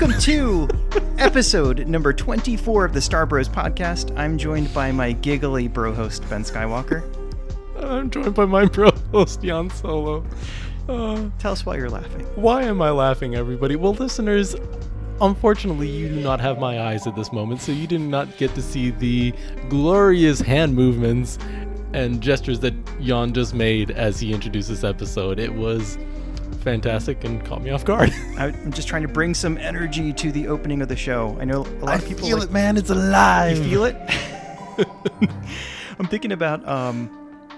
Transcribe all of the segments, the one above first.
Welcome to episode number 24 of the Star Bros podcast. I'm joined by my giggly bro host, Ben Skywalker. I'm joined by my bro host, Jan Solo. Uh, Tell us why you're laughing. why am I laughing, everybody? Well, listeners, unfortunately, you do not have my eyes at this moment, so you did not get to see the glorious hand movements and gestures that Jan just made as he introduced this episode. It was fantastic and caught me off guard. I- I'm just trying to bring some energy to the opening of the show. I know a lot of people feel like, man. It's alive. You feel it? I'm thinking about um,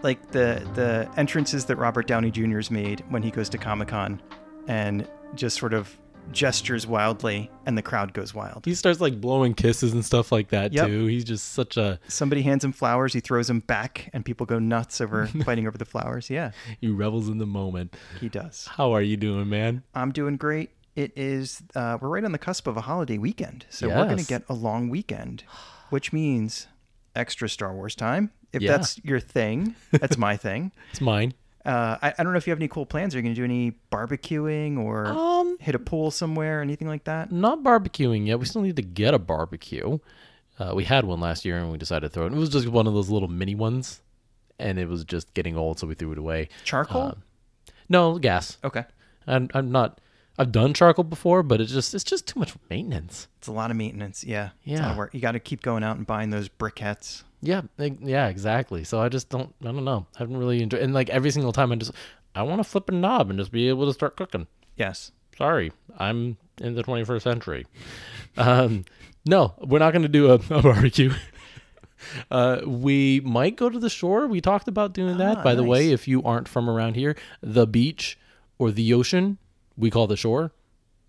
like the the entrances that Robert Downey Jr.'s made when he goes to Comic Con, and just sort of gestures wildly, and the crowd goes wild. He starts like blowing kisses and stuff like that Yep. too. He's just such a Somebody hands him flowers, he throws them back, and people go nuts over fighting over the flowers. Yeah, he revels in the moment. he does. How are you doing, man? I'm doing great. It is uh, we're right on the cusp of a holiday weekend, so we're gonna get a long weekend, which means extra Star Wars time. If Yeah. that's your thing, that's my thing. It's mine. Uh, I, I don't know if you have any cool plans. Are you going to do any barbecuing or Um, hit a pool somewhere, or anything like that? not barbecuing yet. We still need to get a barbecue. Uh, we had one last year and we decided to throw it. It was just one of those little mini ones, and it was just getting old, so we threw it away. Charcoal? Um, no gas. okay, I'm, I'm not. I've done charcoal before, but it's just it's just too much maintenance. it's a lot of maintenance. Yeah, It's a lot of Yeah. You got to keep going out and buying those briquettes. Yeah, yeah, exactly. So I just don't. I don't know. I haven't really enjoyed. And like every single time, I just I want to flip a knob and just be able to start cooking. Yes. sorry, I'm in the 21st century. Um, no, we're not going to do a, a barbecue. Uh, we might go to the shore. We talked about doing that. Ah, By the way, if you aren't from around here, the beach or the ocean, we call the shore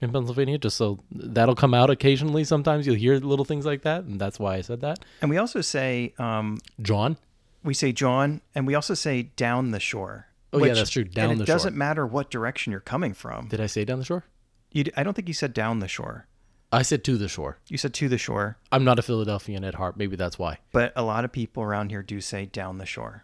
in Pennsylvania. Just so that'll come out occasionally. Sometimes you'll hear little things like that, and that's why I said that. And we also say um, John. we say John, and we also say down the shore. Oh, yeah, that's true, down and the it shore. It doesn't matter what direction you're coming from. Did I say down the shore? You, I don't think you said down the shore. I said to the shore. You said to the shore, I'm not a Philadelphian at heart. Maybe that's why. but a lot of people around here do say down the shore.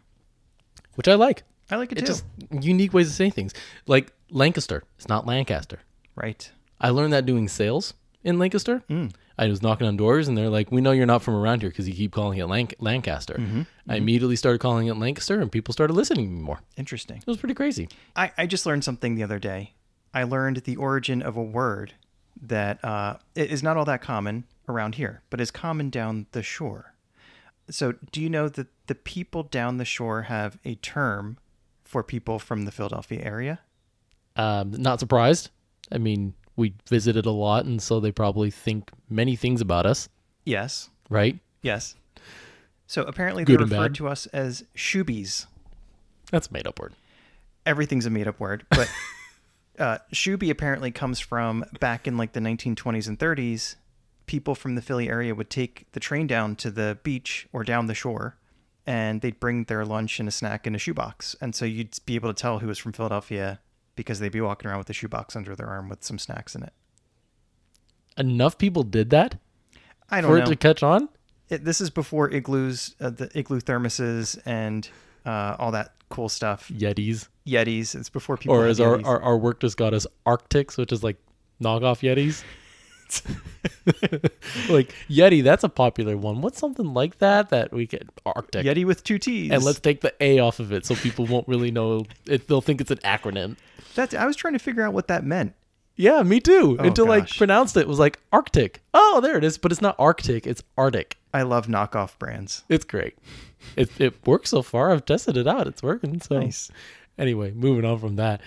Which I like. I like it, It's too. just unique ways to say things. Like Lancaster. It's not Lancaster. right. I learned that doing sales in Lancaster. Mm. I was knocking on doors and they're like, "We know you're not from around here because you keep calling it Lanc- Lancaster." Mm-hmm. I mm-hmm. immediately started calling it Lancaster, and people started listening to me more. Interesting. It was pretty crazy. I, I just learned something the other day. I learned the origin of a word that uh, is not all that common around here, but is common down the shore. So, do you know that the people down the shore have a term for people from the Philadelphia area? Um, not surprised. I mean, we visited a lot, and so they probably think many things about us, Yes. right? Yes. So, apparently, they Good and refer bad. to us as shoobies. That's a made up word. everything's a made up word, but uh, Shoobie apparently comes from back in like the 1920s and 30s. People from the Philly area would take the train down to the beach or down the shore, and they'd bring their lunch and a snack in a shoebox. And so you'd be able to tell who was from Philadelphia because they'd be walking around with a shoebox under their arm with some snacks in it. Enough people did that I don't it know. to catch on. It, this is before igloos, uh, the igloo thermoses, and uh, all that cool stuff. Yetis, Yetis. It's before people. or as our, our our work just got us RTICs, which is like knockoff Yetis. like Yeti, that's a popular one. What's something like that that we get Arctic? Yeti with two T's. And let's take the A off of it so people won't really know. It, they'll think it's an acronym. That's, I was trying to figure out what that meant. Yeah, me too. Oh, Until I gosh. pronounced it, it was like Arctic. Oh, there it is. But it's not Arctic. It's Arctic. I love knockoff brands. It's great. It it works so far. I've tested it out. It's working. So Nice. anyway, moving on from that.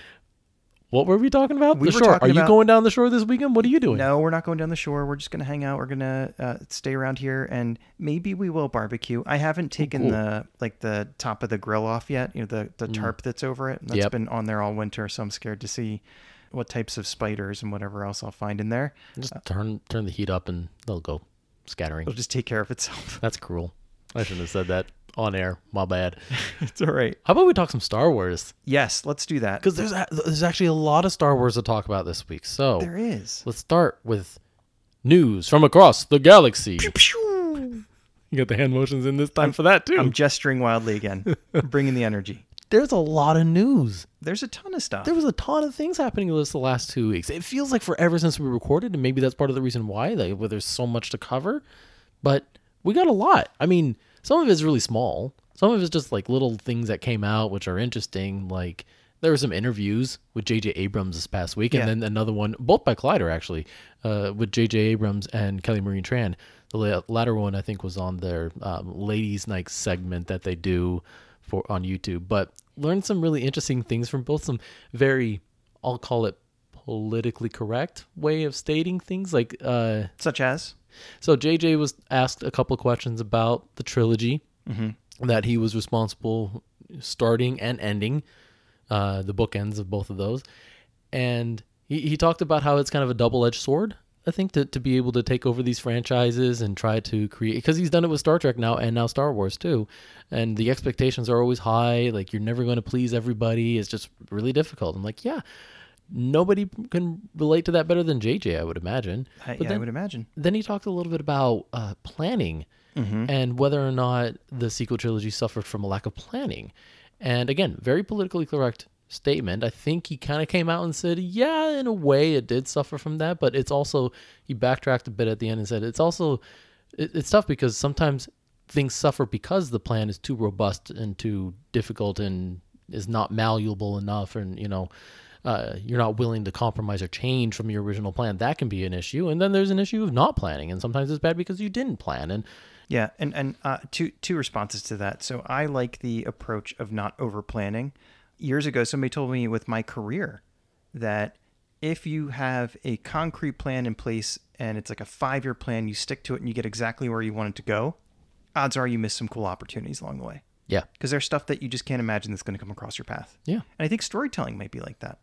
What were we talking about? We the shore. Are you about- going down the shore this weekend? What are you doing? No, we're not going down the shore. We're just going to hang out. We're going to uh, stay around here and maybe we will barbecue. I haven't taken cool. the like the top of the grill off yet, you know, the the tarp that's over it. That's Mm. Yep. been on there all winter, so I'm scared to see what types of spiders and whatever else I'll find in there. Just turn turn the heat up and they'll go scattering. It'll just take care of itself. That's cruel. I shouldn't have said that on air. My bad. it's all right. How about we talk some Star Wars? Yes, let's do that. Because there's a, there's actually a lot of Star Wars to talk about this week. So There is. let's start with news from across the galaxy. You got the hand motions in this time for that too. I'm gesturing wildly again, bringing the energy. there's a lot of news. There's a ton of stuff. There was a ton of things happening in this the last two weeks. It feels like forever since we recorded, and maybe that's part of the reason why, like, where there's so much to cover. But we got a lot. I mean, some of it's really small. Some of it's just like little things that came out which are interesting. Like there were some interviews with J.J. Abrams this past week, and Yeah. then another one, both by Collider actually, uh, with J.J. Abrams and Kelly Marie Tran. The la- latter one I think was on their um, Ladies' Night segment that they do for on YouTube. But learned some really interesting things from both some very, I'll call it politically correct way of stating things. Like, uh, Such as so JJ was asked a couple of questions about the trilogy that he was responsible starting and ending, uh, the bookends of both of those, and he, he talked about how it's kind of a double edged sword. I think to, to be able to take over these franchises and try to create because he's done it with Star Trek now and now Star Wars too, and the expectations are always high. Like you're never going to please everybody. It's just really difficult. I'm like, yeah, nobody can relate to that better than JJ. I would imagine. I, But yeah, I then- would imagine. then he talked a little bit about uh, planning and whether or not the sequel trilogy suffered from a lack of planning. And again, very politically correct statement. I think he kind of came out and said, yeah, in a way it did suffer from that, but it's also, he backtracked a bit at the end and said, it's also, it, it's tough because sometimes things suffer because the plan is too robust and too difficult and is not malleable enough and, you know, uh, you're not willing to compromise or change from your original plan, that can be an issue. And then there's an issue of not planning, and sometimes it's bad because you didn't plan. And Yeah, and and uh, two two responses to that. So I like the approach of not over planning. Years ago, somebody told me with my career that if you have a concrete plan in place and it's like a five year plan, you stick to it and you get exactly where you want it to go. Odds are you miss some cool opportunities along the way yeah, because there's stuff that you just can't imagine that's going to come across your path. yeah, And I think storytelling might be like that.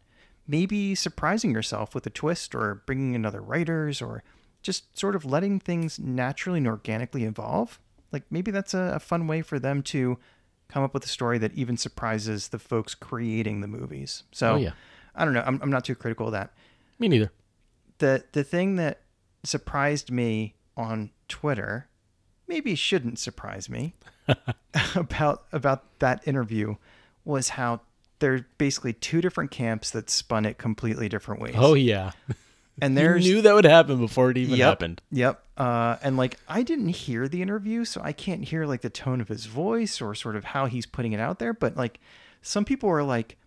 Maybe surprising yourself with a twist or bringing in other writers or just sort of letting things naturally and organically evolve. Like maybe that's a, a fun way for them to come up with a story that even surprises the folks creating the movies. So Oh, yeah. I don't know. I'm, I'm not too critical of that. me neither. The, the thing that surprised me on Twitter, maybe shouldn't surprise me, about about that interview was how there's basically two different camps that spun it completely different ways. Oh, yeah. and You there's knew that would happen before it even yep, happened. Yep. Uh, and like I didn't hear the interview, so I can't hear like the tone of his voice or sort of how he's putting it out there. But like some people are like,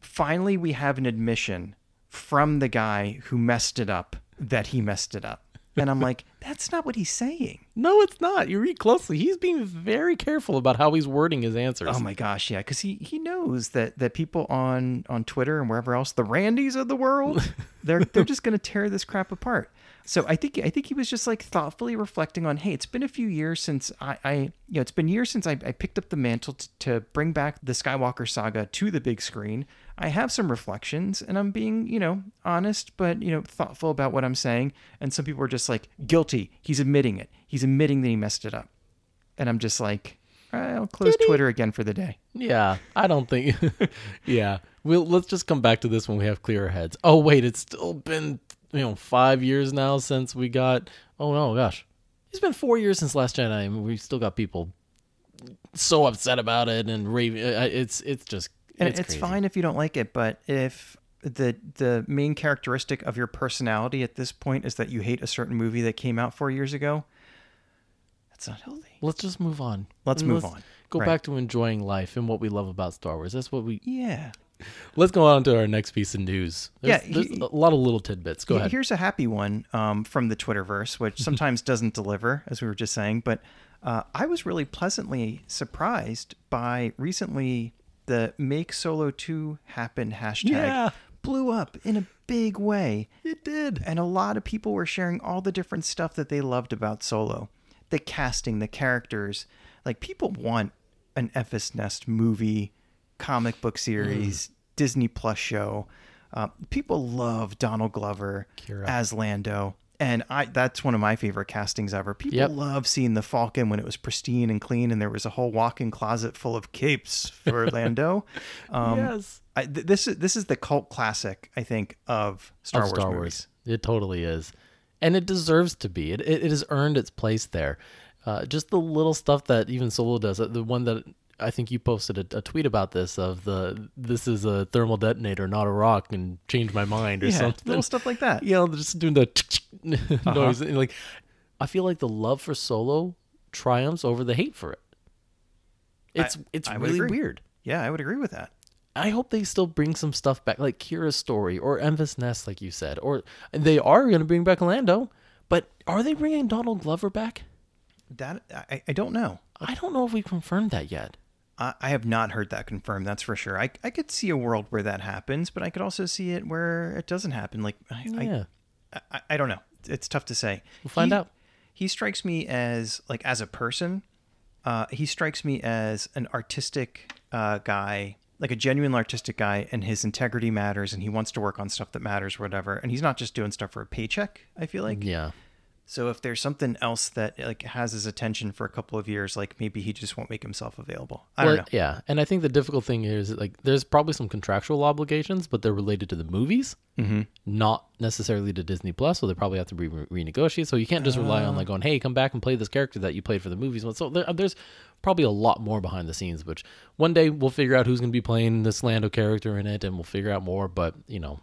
finally we have an admission from the guy who messed it up that he messed it up. And I'm like, that's not what he's saying. No, it's not. You read closely. He's being very careful about how he's wording his answers. Oh my gosh, yeah, because he he knows that that people on on Twitter and wherever else, the Randys of the world, they're they're just gonna tear this crap apart. So I think I think he was just like thoughtfully reflecting on, hey, it's been a few years since I, I you know, it's been years since I, I picked up the mantle t- to bring back the Skywalker saga to the big screen. I have some reflections, and I'm being you know honest, but you know thoughtful about what I'm saying. And some people are just like guilty. He's admitting it. He's admitting that he messed it up. And I'm just like, I'll close Twitter again for the day. Yeah, I don't think. yeah, we'll let's just come back to this when we have clearer heads. Oh wait, it's still been you know five years now since we got. Oh no, gosh, it's been four years since Last Jedi, and we've still got people so upset about it and raving. uh, It's it's just And it's, it's, fine if you don't like it, but if the the main characteristic of your personality at this point is that you hate a certain movie that came out four years ago, that's not healthy. Let's just move on. Let's And move on. Go Right. back to enjoying life and what we love about Star Wars. That's what we. Yeah. Let's go on to our next piece of news. There's, Yeah, there's he- a lot of little tidbits. Go He- ahead. Here's a happy one um, from the Twitterverse, which sometimes doesn't deliver, as we were just saying. But uh, I was really pleasantly surprised by recently the Make Solo 2 Happen hashtag Yeah. blew up in a big way. It did. And a lot of people were sharing all the different stuff that they loved about Solo the casting, the characters. Like, people want an Enfys Nest movie, comic book series, Disney Plus show. Uh, people love Donald Glover Qi'ra. as Lando. And I that's one of my favorite castings ever. People Yep. love seeing the Falcon when it was pristine and clean, and there was a whole walk-in closet full of capes for Lando. Um, yes. I, th- this is this is the cult classic, I think, of Star of Wars Star movies. Wars. It totally is, and it deserves to be. It it, it has earned its place there. Uh, just the little stuff that even Solo does. uh, The one that I think you posted a, a tweet about this of the this is a thermal detonator, not a rock, and change my mind or yeah, something. little stuff like that. you know, just doing the Uh-huh. noise. And like, I feel like the love for Solo triumphs over the hate for it. It's it's I really weird. Yeah, I would agree with that. I hope they still bring some stuff back, like Qi'ra's story or Enfys Nest, like you said, or they are going to bring back Lando. But are they bringing Donald Glover back? That I, I don't know. I don't know if we confirmed that yet. I, have not heard that confirmed. That's for sure. I I could see a world where that happens, but I could also see it where it doesn't happen. Like I Yeah, I, I, I don't know. It's tough to say. We'll find He- out. He strikes me as like as a person. Uh, he strikes me as an artistic uh, guy, like a genuine artistic guy, and his integrity matters, and he wants to work on stuff that matters, whatever. And he's not just doing stuff for a paycheck. I feel like. yeah. So if there's something else that like has his attention for a couple of years, like maybe he just won't make himself available. I Well, don't know. Yeah, and I think the difficult thing here is that, like there's probably some contractual obligations, but they're related to the movies, Mm-hmm. not necessarily to Disney Plus. So they probably have to be re- renegotiated. So you can't just rely on like going, "Hey, come back and play this character that you played for the movies." So there, there's probably a lot more behind the scenes. Which one day we'll figure out who's going to be playing this Lando character in it, and we'll figure out more. But you know,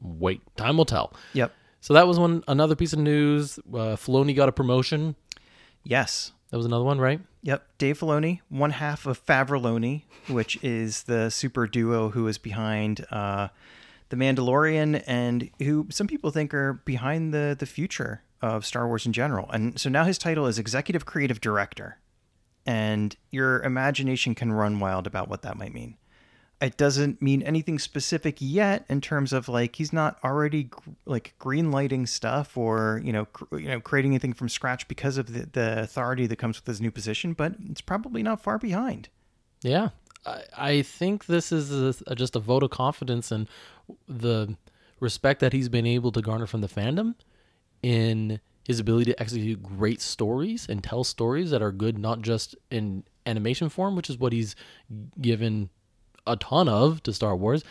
wait, time will tell. Yep. So that was one another piece of news. Uh, Filoni got a promotion. Yes. That was another one, right? Yep, Dave Filoni, one half of Favroloni, which is the super duo who is behind uh, the Mandalorian, and who some people think are behind the the future of Star Wars in general. And so now his title is Executive Creative Director, and your imagination can run wild about what that might mean. It doesn't mean anything specific yet in terms of like he's not already gr- like green lighting stuff or you know cr- you know creating anything from scratch because of the, the authority that comes with his new position, but it's probably not far behind. Yeah, I, I think this is a, just a vote of confidence and the respect that he's been able to garner from the fandom in his ability to execute great stories and tell stories that are good not just in animation form, which is what he's given a ton of to Star Wars,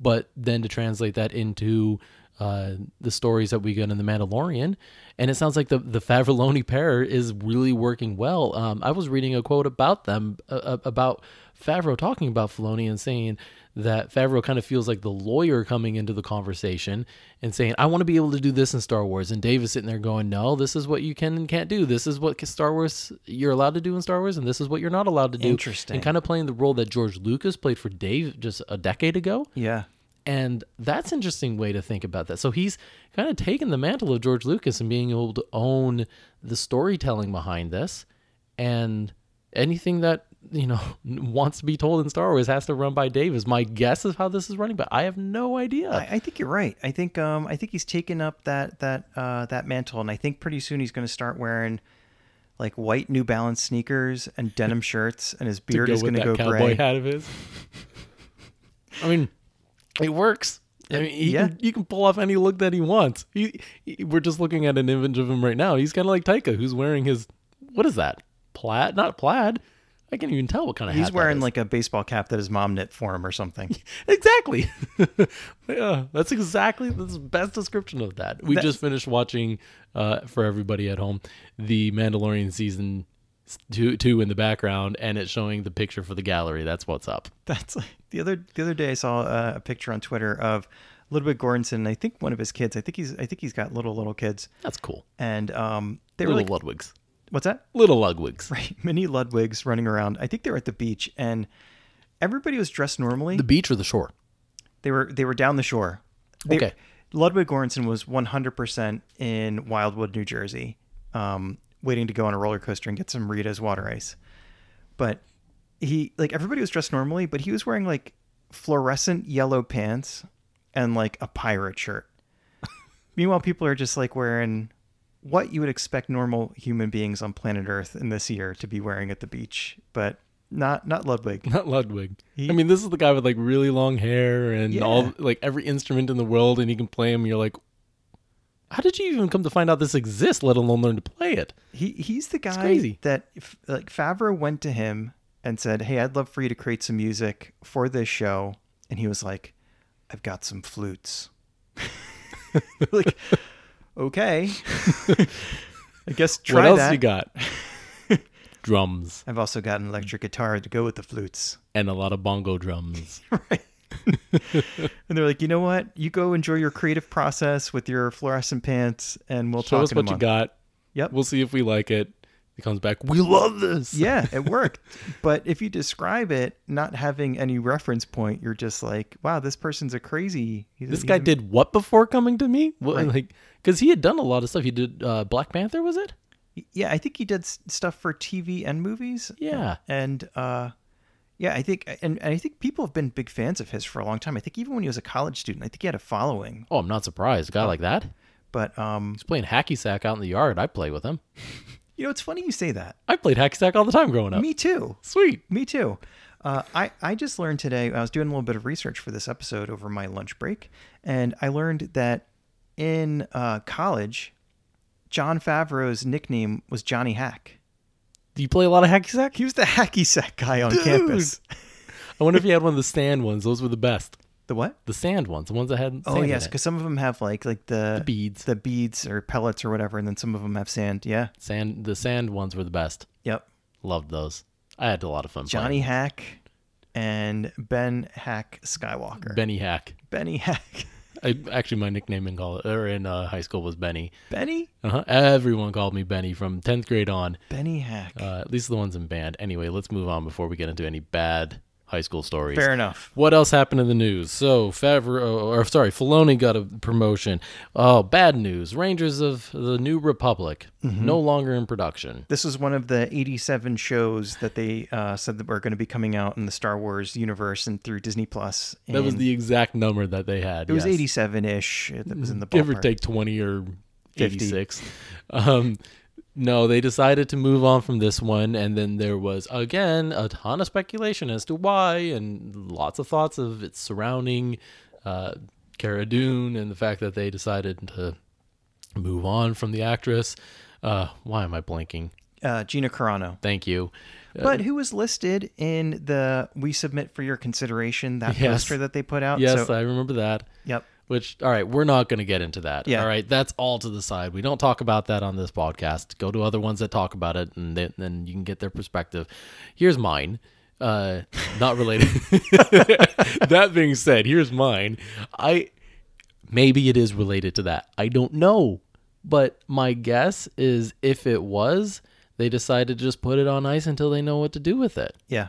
but then to translate that into uh, the stories that we get in The Mandalorian. And it sounds like the, the Favroloni pair is really working well. Um, I was reading a quote about them, uh, about Favreau talking about Filoni and saying that Favreau kind of feels like the lawyer coming into the conversation and saying, I want to be able to do this in Star Wars. And Dave is sitting there going, No, this is what you can and can't do. This is what Star Wars you're allowed to do in Star Wars, and this is what you're not allowed to do. Interesting. And kind of playing the role that George Lucas played for Dave just a decade ago. Yeah. And that's an interesting way to think about that. So he's kind of taken the mantle of George Lucas and being able to own the storytelling behind this. And anything that, you know, wants to be told in Star Wars has to run by Dave is my guess of how this is running, but I have no idea. I, I think you're right. I think um I think he's taken up that that uh that mantle, and I think pretty soon he's going to start wearing like white New Balance sneakers and denim shirts, and his beard go is with going to that go cowboy gray. hat of his. I mean, it works. I mean, he Yeah. can, you can pull off any look that he wants. He, he- we're just looking at an image of him right now. He's kind of like Taika, who's wearing his what is that? Plaid? Not plaid. I can't even tell what kind of He's hat wearing is. like a baseball cap that his mom knit for him or something. exactly. yeah, that's exactly the best description of that. We just finished watching uh, for everybody at home the Mandalorian season two two in the background, and it's showing the picture for the gallery. That's what's up. That's like the other the other day I saw uh, a picture on Twitter of little Ludwig Göransson. I think one of his kids. I think he's I think he's got little little kids, That's cool. and um they were Little like, Ludwigs. What's that? Little Ludwigs. Right, mini Ludwigs running around. I think they were at the beach, and everybody was dressed normally. The beach or the shore? They were they were down the shore. They- Okay. Ludwig Göransson was 100% in Wildwood, New Jersey, um, waiting to go on a roller coaster and get some Rita's water ice. But he like everybody was dressed normally, but he was wearing like fluorescent yellow pants and like a pirate shirt. Meanwhile, people are just like wearing what you would expect normal human beings on planet Earth in this year to be wearing at the beach, but not not Ludwig. Not Ludwig. He- I mean, this is the guy with like really long hair and Yeah. all like every instrument in the world, and he can play them. And you're like, how did you even come to find out this exists, let alone learn to play it? He he's the guy crazy. that like Favreau went to him and said, "Hey, I'd love for you to create some music for this show," and he was like, "I've got some flutes." like, okay, I guess try what else that. you got? drums I've also got an electric guitar to go with the flutes. and a lot of bongo drums. right. and they're like, you know what? You go enjoy your creative process with your fluorescent pants, and we'll Show talk us in a what you month." got. Yep. We'll see if we like it. He comes back. We love this. Yeah, it worked. but if you describe it not having any reference point, you're just like, wow, this person's a crazy. he's This he's guy a- did what before coming to me? What, Right. Like, because he had done a lot of stuff. He did uh, Black Panther, was it? Yeah, I think he did s- stuff for TV and movies. Yeah. and uh, yeah, I think, and, and I think people have been big fans of his for a long time. I think even when he was a college student, I think he had a following. Oh, I'm not surprised. A guy like that. But um, He's playing hacky sack out in the yard. I play with him. you know, it's funny you say that. I played hacky sack all the time growing up. Me too. Sweet. Me too. Uh, I I just learned today. I was doing a little bit of research for this episode over my lunch break, and I learned that in uh, college, Jon Favreau's nickname was Johnny Hack. Do you play a lot of hacky sack? He was the hacky sack guy on campus. I wonder if he had one of the stand ones. Those were the best. The what? The sand ones, the ones that had. Oh yes, because some of them have like like the, The beads. the beads or pellets or whatever, and then some of them have sand. Yeah. sand. The sand ones were the best. Yep. Loved those. I had a lot of fun. Johnny Hack and Ben Hack Skywalker. Benny Hack. Benny Hack. I actually my nickname in college or in uh, high school was Benny. Benny. Uh-huh. Everyone called me Benny from tenth grade on. Benny Hack. Uh, at least the ones in band. Anyway, let's move on before we get into any bad high school stories. Fair enough. What else happened in the news? So Favreau, or sorry, Filoni got a promotion. Oh, bad news! Rangers of the New Republic Mm-hmm. no longer in production. This was one of the 87 shows that they uh, said that were going to be coming out in the Star Wars universe and through Disney Plus. That was the exact number that they had. It was 87 ish. That was in the ballpark. give or take 20 or 50. 86 um no they decided to move on from this one and then there was again a ton of speculation as to why and lots of thoughts of its surrounding uh Cara Dune and the fact that they decided to move on from the actress uh why am i blanking Uh, Gina Carano. thank you But who was listed in the "We submit for your consideration" that Yes. poster that they put out? yes So, i remember that yep. Which, all right, we're not going to get into that. Yeah. All right, that's all to the side. We don't talk about that on this podcast. Go to other ones that talk about it, and then, then you can get their perspective. Here's mine. Uh, not related. that being said, here's mine. I maybe it is related to that. I don't know, but my guess is if it was, they decided to just put it on ice until they know what to do with it Yeah.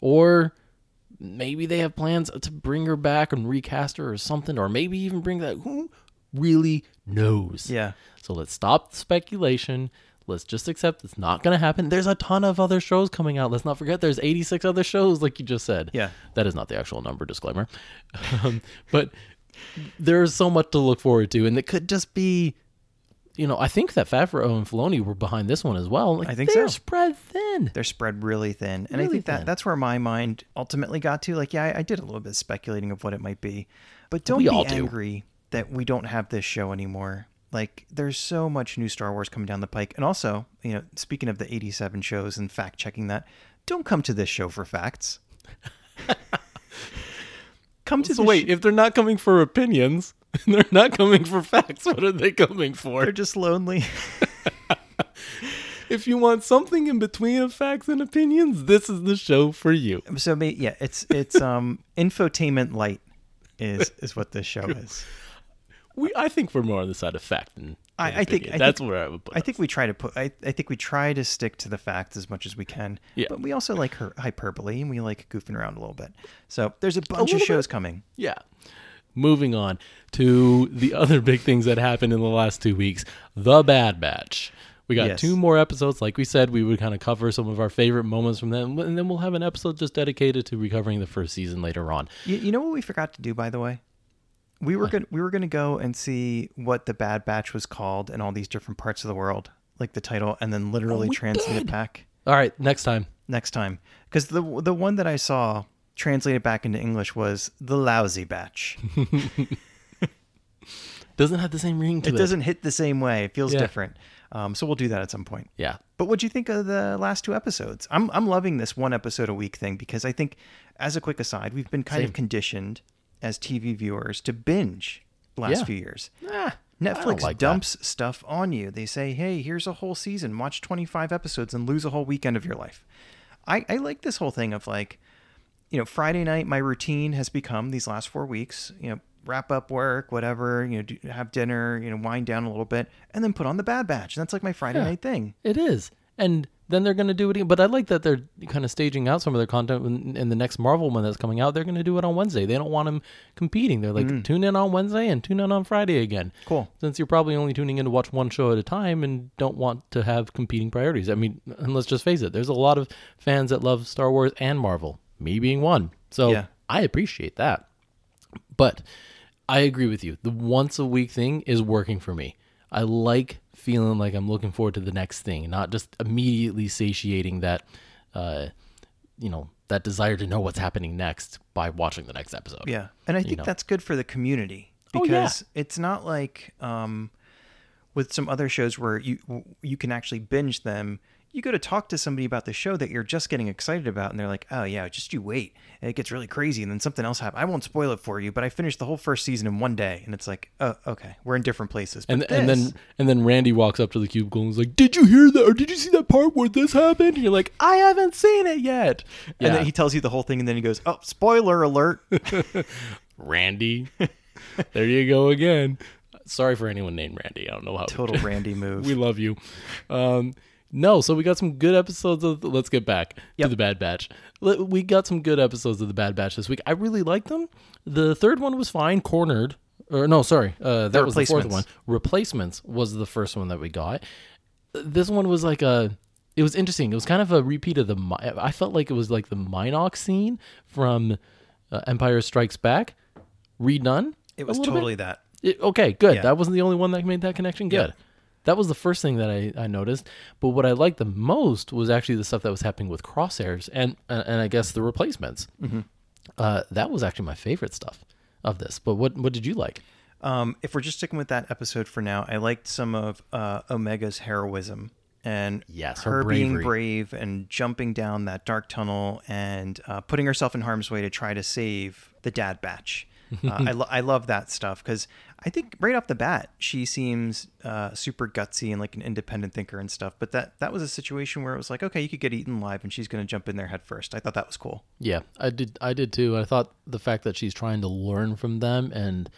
or maybe they have plans to bring her back and recast her or something or maybe even bring that who really knows? Yeah. so let's stop the speculation. Let's just accept it's not going to happen. There's a ton of other shows coming out. Let's not forget there's 86 other shows like you just said. Yeah. that is not the actual number disclaimer. Um, but there's so much to look forward to and it could just be you know i think that favreau and filoni were behind this one as well like, I think they're so. spread thin They're spread really thin, and I think that thin. that's where my mind ultimately got to. Like, yeah, I, I did a little bit of speculating of what it might be, but don't We be all do. angry that we don't have this show anymore. Like, there's so much new Star Wars coming down the pike, and also, you know, speaking of the '87 shows and fact checking that, don't come to this show for facts. come to So wait, sh- if they're not coming for opinions, they're not coming for facts. What are they coming for? they're just lonely. If you want something in between of facts and opinions, this is the show for you. so, yeah, it's it's um infotainment light is is what this show is. We, I think we're more on the side of fact than. I- I think- I that's think- where I would put. I us. think we try to put. I, I think we try to stick to the facts as much as we can. Yeah. But we also like her hyperbole and we like goofing around a little bit. So there's a bunch of little shows coming. Yeah. Moving on to the other big things that happened in the last two weeks. The Bad Batch. We got Yes. two more episodes. Like we said, we would kind of cover some of our favorite moments from them, and then we'll have an episode just dedicated to recovering the first season later on. You, you know what we forgot to do, by the way? We were going we were gonna go and see what the Bad Batch was called in all these different parts of the world, like the title, and then literally oh, we translate it back All right, next time. next time. Because the the one that I saw translated back into English was the Lousy Batch. Doesn't have the same ring to it. it doesn't hit the same way. It feels Yeah. different. Um, so we'll do that at some point. Yeah. But what'd you think of the last two episodes? I'm I'm loving this one episode a week thing because I think, as a quick aside, we've been kind Same. of conditioned as TV viewers to binge the last Yeah. few years. Ah, Netflix like that. dumps stuff on you. They say, "Hey, here's a whole season. Watch 25 episodes and lose a whole weekend of your life." I, I like this whole thing of like, you know, Friday night. My routine has become these last four weeks. You know, wrap up work, whatever. You know, do, have dinner. You know, wind down a little bit, and then put on the Bad Batch. And that's like my Friday Yeah. night thing. It is. And then they're going to do it. But I like that they're kind of staging out some of their content in, in the next Marvel one that's coming out. They're going to do it on Wednesday. They don't want them competing. They're like, mm. tune in on Wednesday and tune in on Friday again. Cool. Since you're probably only tuning in to watch one show at a time and don't want to have competing priorities. I mean, and let's just face it, there's a lot of fans that love Star Wars and Marvel, me being one. So Yeah. I appreciate that. But I agree with you. The once a week thing is working for me. I like feeling like I'm looking forward to the next thing, not just immediately satiating that, uh, you know, that desire to know what's happening next by watching the next episode. Yeah, and I think know. that's good for the community Oh, yeah. because it's not like um, with some other shows where you you can actually binge them. You go to talk to somebody about the show that you're just getting excited about, and they're like, "Oh yeah, just you wait, and it gets really crazy." And then something else happens. I won't spoil it for you, but I finished the whole first season in one day, and it's like, "Oh, okay, we're in different places." But And, and then and then Randy walks up to the cubicle and is like, "Did you hear that? Or did you see that part where this happened?" And you're like, "I haven't seen it yet." and then he tells you the whole thing, and then he goes, "Oh, spoiler alert!" Randy, there you go again. Sorry for anyone named Randy. I don't know how Total Randy move. we love you. Um, no, so we got some good episodes of. Let's get back to the Bad Batch. We got some good episodes of the Bad Batch this week. I really liked them. The third one was fine. Cornered, or no, sorry, uh, that was the fourth one. Replacements. Was the first one that we got. This one was like a. It was interesting. It was kind of a repeat of the. I felt like it was like the mynocks scene from uh, Empire Strikes Back, redone. it was little bit. totally that. It, okay, good. Yeah. That wasn't the only one that made that connection. Good. That was the first thing that I, I noticed. But what I liked the most was actually the stuff that was happening with crosshairs and and I guess the replacements. Mm-hmm. Uh, that was actually my favorite stuff of this. But what what did you like? Um, if we're just sticking with that episode for now, I liked some of uh, Omega's heroism and Yes, her, her being brave and jumping down that dark tunnel and uh, putting herself in harm's way to try to save the Dad Batch. Uh, I, lo- I love that stuff because I think right off the bat she seems uh, super gutsy and like an independent thinker and stuff. But that that was a situation where it was like, okay, you could get eaten alive, and she's going to jump in there head first. I thought that was cool. Yeah, I did. I did too. I thought the fact that she's trying to learn from them, and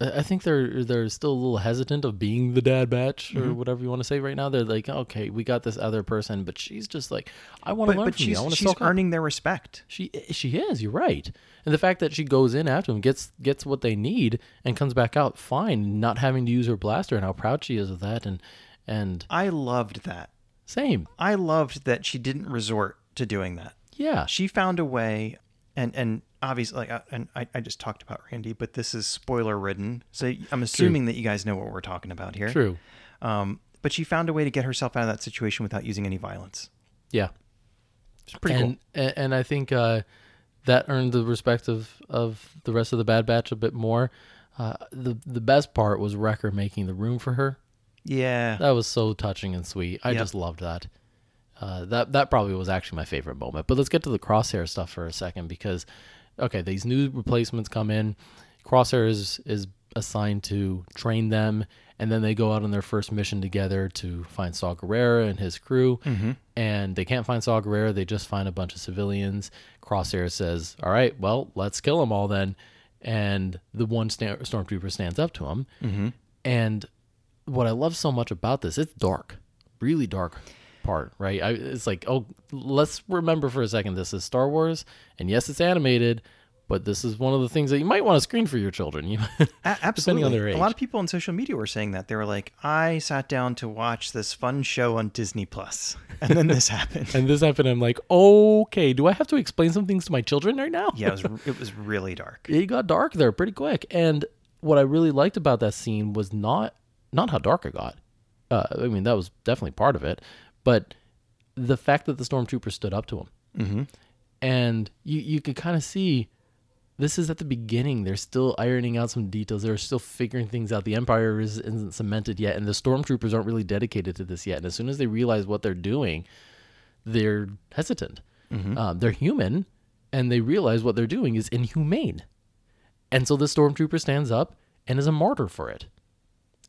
I think they're they're still a little hesitant of being the dad batch or Mm-hmm. whatever you want to say right now. They're like, okay, we got this other person, but she's just like, I want to learn but from you. she's I want to she's soak up. earning their respect. She she is. You're right. And the fact that she goes in after him, gets gets what they need, and comes back out fine, not having to use her blaster, and how proud she is of that, and and I loved that. same, I loved that she didn't resort to doing that. yeah, She found a way, and and obviously, like, uh, and I, I just talked about Randy, but this is spoiler ridden, so I'm assuming that you guys know what we're talking about here. true, Um, but she found a way to get herself out of that situation without using any violence. yeah. It's pretty and, and and I think uh, that earned the respect of, of the rest of the Bad Batch a bit more. Uh, the the best part was Wrecker making the room for her. Yeah. That was so touching and sweet. I Yep. just loved that. Uh, that that probably was actually my favorite moment. But let's get to the Crosshair stuff for a second because, okay, these new replacements come in. Crosshair is is assigned to train them, and then they go out on their first mission together to find Saw Gerrera and his crew. Mm-hmm. And they can't find Saw Gerrera; they just find a bunch of civilians. Crosshair says, "All right, well, let's kill them all then." And the one sta- stormtrooper stands up to him, mm-hmm. and what I love so much about this, it's dark, really dark part, right? I, it's like, oh, let's remember for a second, this is Star Wars, and yes, it's animated, but this is one of the things that you might want to screen for your children. You, A- absolutely. on their A lot of people on social media were saying that. They were like, I sat down to watch this fun show on Disney Plus, and then this happened. and this happened. I'm like, okay, do I have to explain some things to my children right now? yeah, it was it was really dark. it got dark there pretty quick. And what I really liked about that scene was not not how dark it got. Uh, I mean, that was definitely part of it, but the fact that the stormtrooper stood up to him, mm-hmm. and you you could kind of see this is at the beginning. They're still ironing out some details. They're still figuring things out. The Empire is, isn't cemented yet, and the stormtroopers aren't really dedicated to this yet. And as soon as they realize what they're doing, they're hesitant. Um, they're human, and they realize what they're doing is inhumane. And so the stormtrooper stands up and is a martyr for it.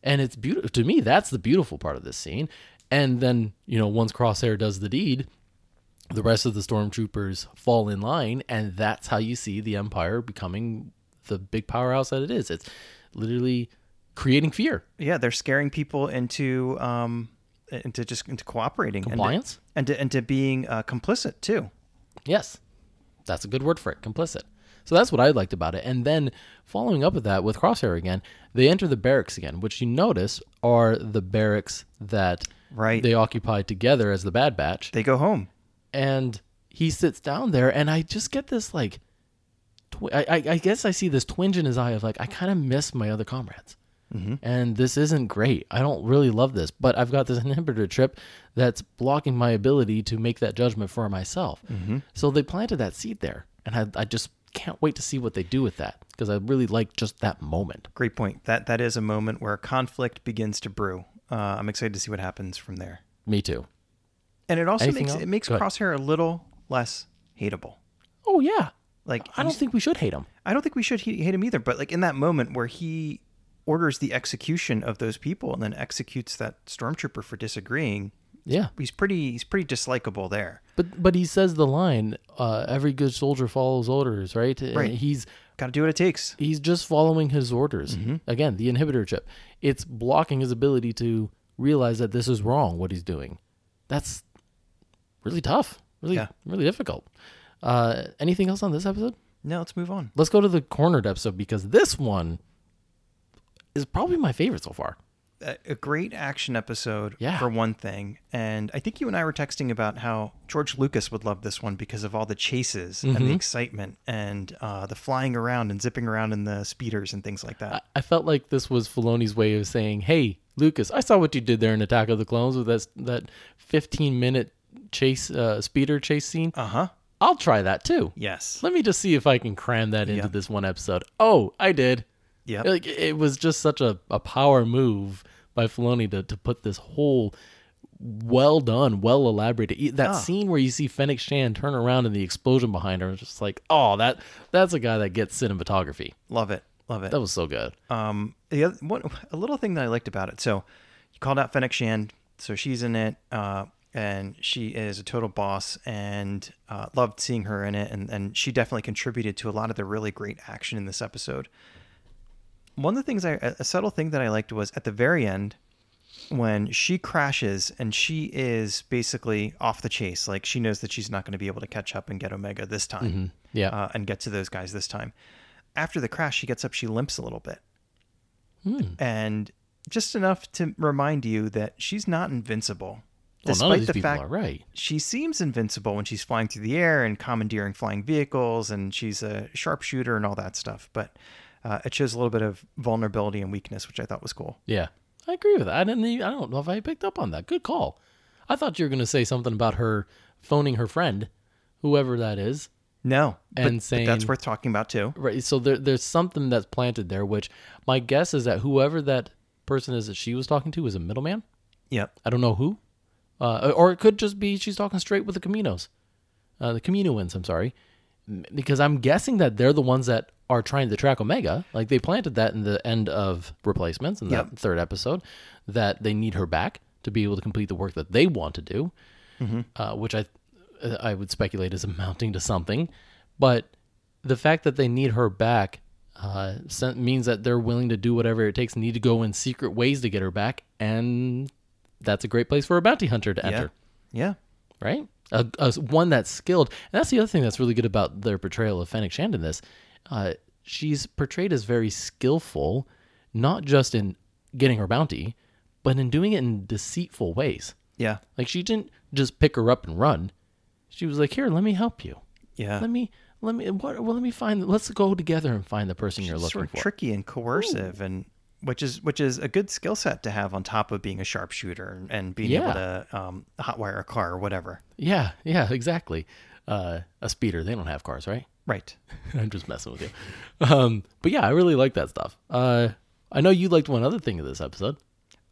And it's beautiful to me. That's the beautiful part of this scene. And then you know, once Crosshair does the deed, the rest of the stormtroopers fall in line, and that's how you see the Empire becoming the big powerhouse that it is. It's literally creating fear, Yeah, they're scaring people into um into just into cooperating and to- compliance. and to, and to being uh, complicit too. Yes, that's a good word for it. Complicit. So that's what I liked about it. And then following up with that with Crosshair again, they enter the barracks again, which you notice are the barracks that Right. they occupy together as the Bad Batch. They go home. and he sits down there, and I just get this like, twi- I, I, I guess I see this twinge in his eye of like, I kind of miss my other comrades. Mm-hmm. And this isn't great. I don't really love this, but I've got this inhibitor trip that's blocking my ability to make that judgment for myself. Mm-hmm. So they planted that seed there, and I, I just can't wait to see what they do with that because I really like just that moment. Great point. That that is a moment where conflict begins to brew. Uh, I'm excited to see what happens from there. Me too. And it also Anything makes else? it makes Go ahead. Crosshair a little less hateable. Oh yeah, Like I don't think we should hate him. I don't think we should hate him either. But like in that moment where he orders the execution of those people and then executes that stormtrooper for disagreeing, Yeah. he's pretty he's pretty dislikable there. But but he says the line, uh, "Every good soldier follows orders," right? Right. He's Got to do what it takes. he's just following his orders. Mm-hmm. Again, the inhibitor chip. It's blocking his ability to realize that this is wrong. What he's doing. That's really tough. Really Yeah. really difficult. Uh, anything else on this episode? No, let's move on. Let's go to the cornered episode because this one is probably my favorite so far. A, great action episode Yeah. for one thing and i think you and i were texting about how george lucas would love this one because of all the chases and Mm-hmm. the excitement and uh, the flying around and zipping around in the speeders and things like that I, I felt like this was Filoni's way of saying, "Hey, Lucas, I saw what you did there in Attack of the Clones with that that 15 minute chase uh, speeder chase scene. uh-huh I'll try that too. yes Let me just see if I can cram that into Yeah. this one episode. Oh, I did. yeah. Like it was just such a, a power move by Filoni to, to put this whole well done, well elaborated that Ah. scene where you see Fennec Shand turn around and the explosion behind her. Just like, oh, that that's a guy that gets cinematography. love it love it That was so good. um the other one a little thing that i liked about it so you called out fennec Shand, so she's in it uh and she is a total boss and uh, loved seeing her in it and, and she definitely contributed to a lot of the really great action in this episode one of the things I, a subtle thing that I liked was at the very end when she crashes and she is basically off the chase. Like she knows that she's not going to be able to catch up and get Omega this time. Yeah. Uh, and get to those guys this time. After the crash, she gets up, she limps a little bit. And just enough to remind you that she's not invincible. Well, none of these people are right. she seems invincible when she's flying through the air and commandeering flying vehicles and she's a sharpshooter and all that stuff but uh, it shows a little bit of vulnerability and weakness which i thought was cool Yeah, I agree with that. I didn't. I don't know if I picked up on that. Good call. I thought you were going to say something about her phoning her friend, whoever that is. no And but saying- that's worth talking about too Right. So there, there's something that's planted there, which my guess is that whoever that person is that she was talking to is a middleman. yep I don't know who, uh, or it could just be she's talking straight with the Kaminos, uh, the Kaminoans. I'm sorry, because I'm guessing that they're the ones that are trying to track Omega. Like they planted that in the end of replacements in that Yep. third episode, that they need her back to be able to complete the work that they want to do, uh, which I I would speculate is amounting to something, but the fact that they need her back. Uh, sen- means that they're willing to do whatever it takes, need to go in secret ways to get her back, and that's a great place for a bounty hunter to enter, yeah right? A, a- one that's skilled, and that's the other thing that's really good about their portrayal of Fennec Shand in this. Uh, she's portrayed as very skillful, not just in getting her bounty, but in doing it in deceitful ways. yeah Like she didn't just pick her up and run. She was like, "Here, let me help you. yeah Let me, let me, what? Well, let me find. Let's go together and find the person you're looking sort of for." tricky and coercive and which is which is a good skill set to have on top of being a sharpshooter and, being able to um, hotwire a car or whatever Yeah, yeah, exactly. Uh, a speeder. They don't have cars, right? Right I'm just messing with you. Um, but yeah, I really like that stuff. Uh, I know you liked one other thing of this episode.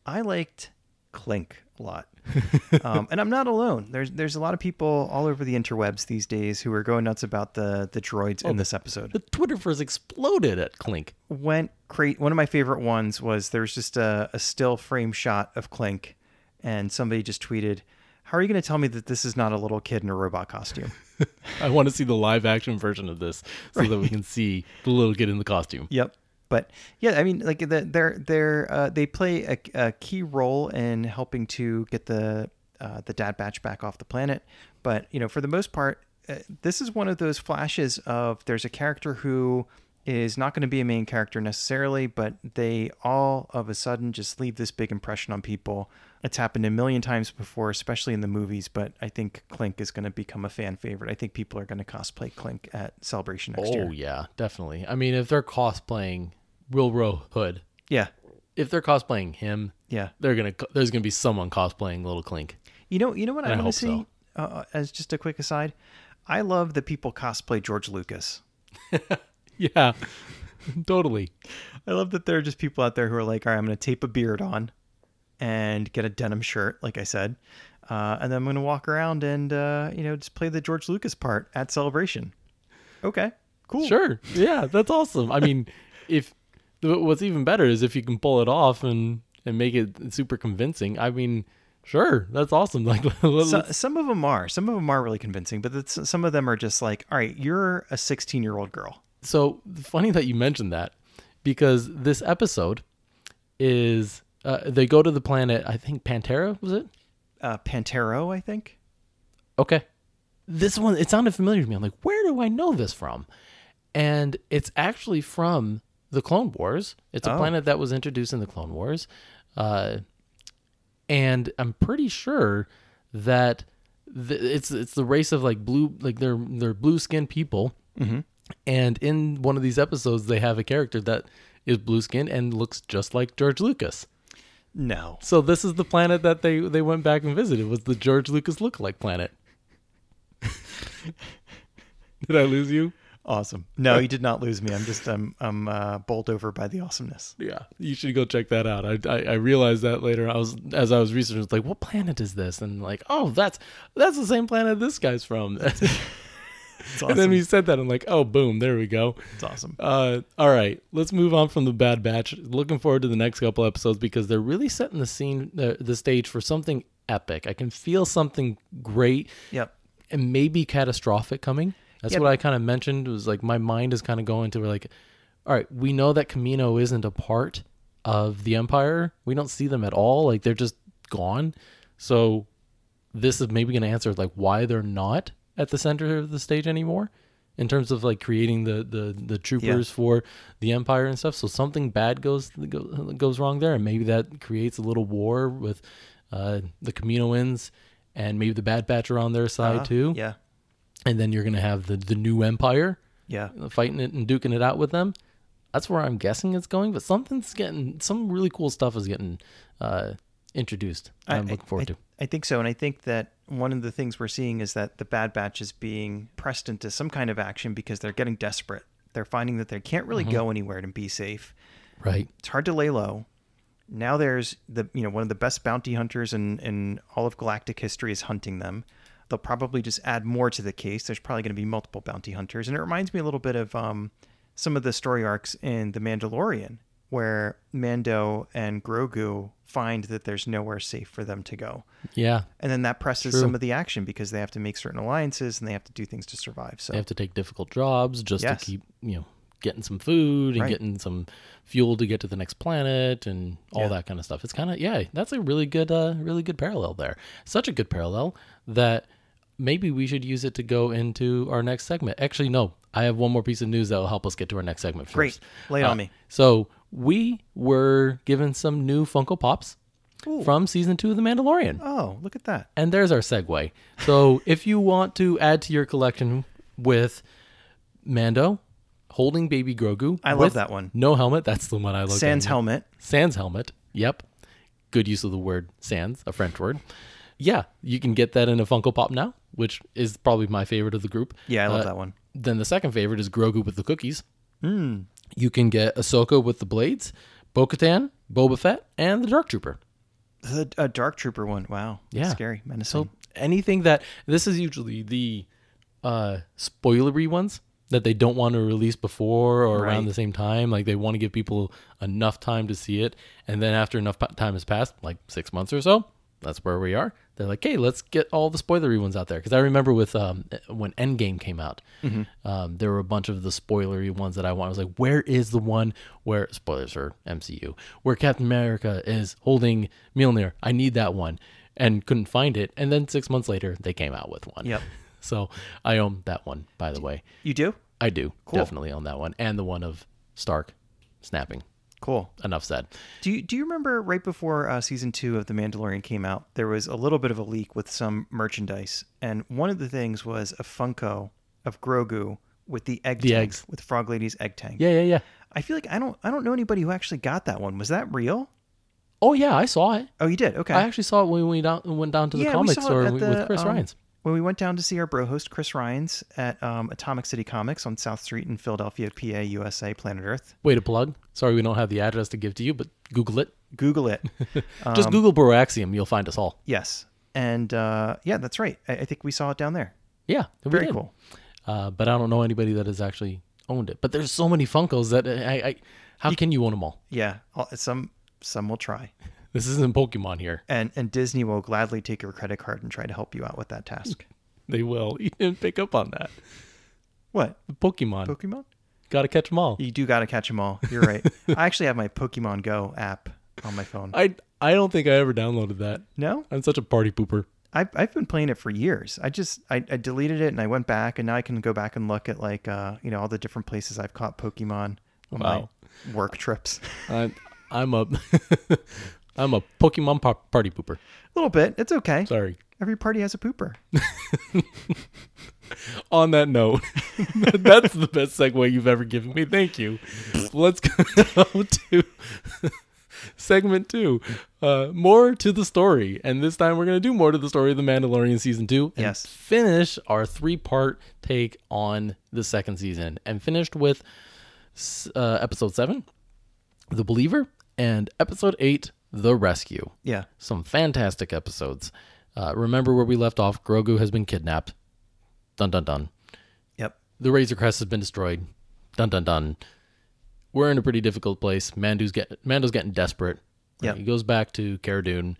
I liked Clink a lot. um, and I'm not alone. There's there's a lot of people all over the interwebs these days who are going nuts about the the droids in this episode. The Twitterverse exploded at Clink. Went cra- One of my favorite ones was there's just a, a still frame shot of Clink, and somebody just tweeted, "How are you going to tell me that this is not a little kid in a robot costume?" I want to see the live action version of this so that we can see the little kid in the costume. Yep. But yeah, I mean, like the, they're they're uh, they play a, a key role in helping to get the uh, the Bad Batch back off the planet. But you know, for the most part, uh, this is one of those flashes of there's a character who is not going to be a main character necessarily, but they all of a sudden just leave this big impression on people. It's happened a million times before, especially in the movies. But I think Clink is going to become a fan favorite. I think people are going to cosplay Clink at Celebration next year. Oh yeah, definitely. I mean, if they're cosplaying Willrow Hood, Yeah, if they're cosplaying him, yeah. they're gonna there's gonna be someone cosplaying Little Clink. You know, you know what I I want to see. Uh, as just a quick aside, I love that people cosplay George Lucas. Yeah, totally. I love that there are just people out there who are like, all right, I'm going to tape a beard on and get a denim shirt, like I said, uh, and then I'm going to walk around and uh, you know just play the George Lucas part at Celebration. Okay, cool. Sure. Yeah, that's awesome. I mean, if what's even better is if you can pull it off and and make it super convincing. I mean, sure, that's awesome. Like, So, some of them are, some of them are really convincing, but some of them are just like, all right, you're a 16 year old girl. so funny that you mentioned that because this episode is uh, they go to the planet. I think Pantera was it? Uh, Pantero, I think. Okay. This one, it sounded familiar to me. I'm like, where do I know this from? And it's actually from the Clone Wars. It's a Oh. planet that was introduced in the Clone Wars. Uh, and I'm pretty sure that th- it's it's the race of like blue, like they're they're blue skinned people. Mhm. And in one of these episodes, they have a character that is blue skinned and looks just like George Lucas. No. So this is the planet that they they went back and visited. Was the George Lucas lookalike planet? Did I lose you? Awesome. No, you did not lose me. I'm just I'm I'm uh, bowled over by the awesomeness. Yeah, you should go check that out. I, I I realized that later. I was as I was researching, it's like, what planet is this? And like, oh, that's that's the same planet this guy's from. Awesome. and then he said that, I'm like, oh, boom, there we go. it's awesome. Uh, all right, let's move on from the Bad Batch. Looking forward to the next couple episodes because they're really setting the scene, the, the stage for something epic. I can feel something great Yep. and maybe catastrophic coming. That's Yeah. what I kind of mentioned. Was like my mind is kind of going to like, all right, we know that Kamino isn't a part of the Empire. We don't see them at all. Like they're just gone. So this is maybe going to answer like why they're not at the center of the stage anymore in terms of like creating the the the troopers for the empire and stuff. So something bad goes go- goes wrong there. And maybe that creates a little war with uh the Kaminoans and maybe the bad batch are on their side Uh, too. Yeah. and then you're going to have the the new empire Yeah. fighting it and duking it out with them. That's where i'm guessing it's going but something's getting some really cool stuff is getting uh introduced. I- i'm looking forward I, to I think so, and I think that one of the things we're seeing is that the Bad Batch is being pressed into some kind of action because they're getting desperate. They're finding that they can't really Mm-hmm. go anywhere to be safe. right It's hard to lay low. Now there's the you know one of the best bounty hunters in in all of galactic history is hunting them. They'll probably just add more to the case. There's probably going to be multiple bounty hunters, and it reminds me a little bit of um, some of the story arcs in The Mandalorian, where Mando and Grogu find that there's nowhere safe for them to go. yeah And then that presses True. some of the action because they have to make certain alliances and they have to do things to survive. So They have to take difficult jobs just Yes. to keep, you know, getting some food and Right. getting some fuel to get to the next planet and all Yeah. that kind of stuff. It's kind of yeah, that's a really good uh really good parallel there. Such a good parallel that maybe we should use it to go into our next segment. Actually, no. I have one more piece of news that will help us get to our next segment great. Lay it Uh, on me. So, we were given some new Funko Pops Ooh. from season 2 of The Mandalorian. Oh, look at that. And there's our segue. So if you want to add to your collection with Mando holding baby Grogu, I love that one. No helmet. That's the one I love. Sans helmet. Sans helmet. Yep. Good use of the word sans, a French word. Yeah, you can get that in a Funko Pop now, which is probably my favorite of the group. Yeah, I love Uh, that one. Then the second favorite is Grogu with the cookies. Mm. You can get Ahsoka with the blades, Bo-Katan, Boba Fett, and the Dark Trooper. The a Dark Trooper one. Wow. That's Yeah. Scary. Menacing. So anything that this is usually the uh spoilery ones that they don't want to release before or around the same time. Like they want to give people enough time to see it, and then after enough time has passed, like six months or so, that's where we are. They're like, hey, let's get all the spoilery ones out there. Because I remember with um when Endgame came out, um, there were a bunch of the spoilery ones that I want. I was like, where is the one where spoilers for MCU where Captain America is holding Mjolnir? I need that one, and couldn't find it. And then six months later, they came out with one. Yep. So I own that one, by the way. You do? I do Cool. definitely own that one, and the one of Stark snapping. Cool. Enough said. Do you, do you remember right before uh, season two of The Mandalorian came out, there was a little bit of a leak with some merchandise, and one of the things was a Funko of Grogu with the egg The tank, eggs. with Frog Lady's egg tank. Yeah, yeah, yeah. I feel like I don't I don't know anybody who actually got that one. Was that real? Oh yeah, I saw it. Oh, you did. Okay. I actually saw it when we down, went down to the Yeah, we comic store with, the, with Chris um, Ryans. When we went down to see our bro host Chris Rhines at um, Atomic City Comics on South Street in Philadelphia, PA, USA, Planet Earth. Way to plug. Sorry, we don't have the address to give to you, but Google it. Google it. Just Um, Google Broaxium, you'll find us all. Yes, and uh, yeah, that's right. I, I think we saw it down there. Yeah, Very did. cool. Uh, but I don't know anybody that has actually owned it. But there's so many Funkos that I, I how can you own them all? Yeah, some some will try. This isn't Pokemon here. and and Disney will gladly take your credit card and try to help you out with that task. They will. You didn't pick up on that. What Pokemon. Pokemon? Got to catch them all. You do got to catch them all. You're right. I actually have my Pokemon Go app on my phone. I I don't think I ever downloaded that. no, I'm such a party pooper. I've I've been playing it for years. I just I, I deleted it and I went back and now I can go back and look at like uh you know all the different places I've caught Pokemon on Wow. my work trips. I'm I'm a I'm a Pokemon pa- party pooper. A little bit. It's okay. Sorry. Every party has a pooper. On that note, that's the best segue you've ever given me. Thank you. Let's go to segment two. Uh, more to the story, and this time we're gonna do more to the story of the Mandalorian season two. And Yes. Finish our three-part take on the second season, and finished with uh, episode seven, the Believer, and episode eight, the Rescue. Yeah. Some fantastic episodes. Uh, remember where we left off? Grogu has been kidnapped. Dun dun dun. Yep. The Razor Crest has been destroyed. Dun dun dun. We're in a pretty difficult place. Mando's get Mando's getting desperate. Yeah. He goes back to Cara Dune,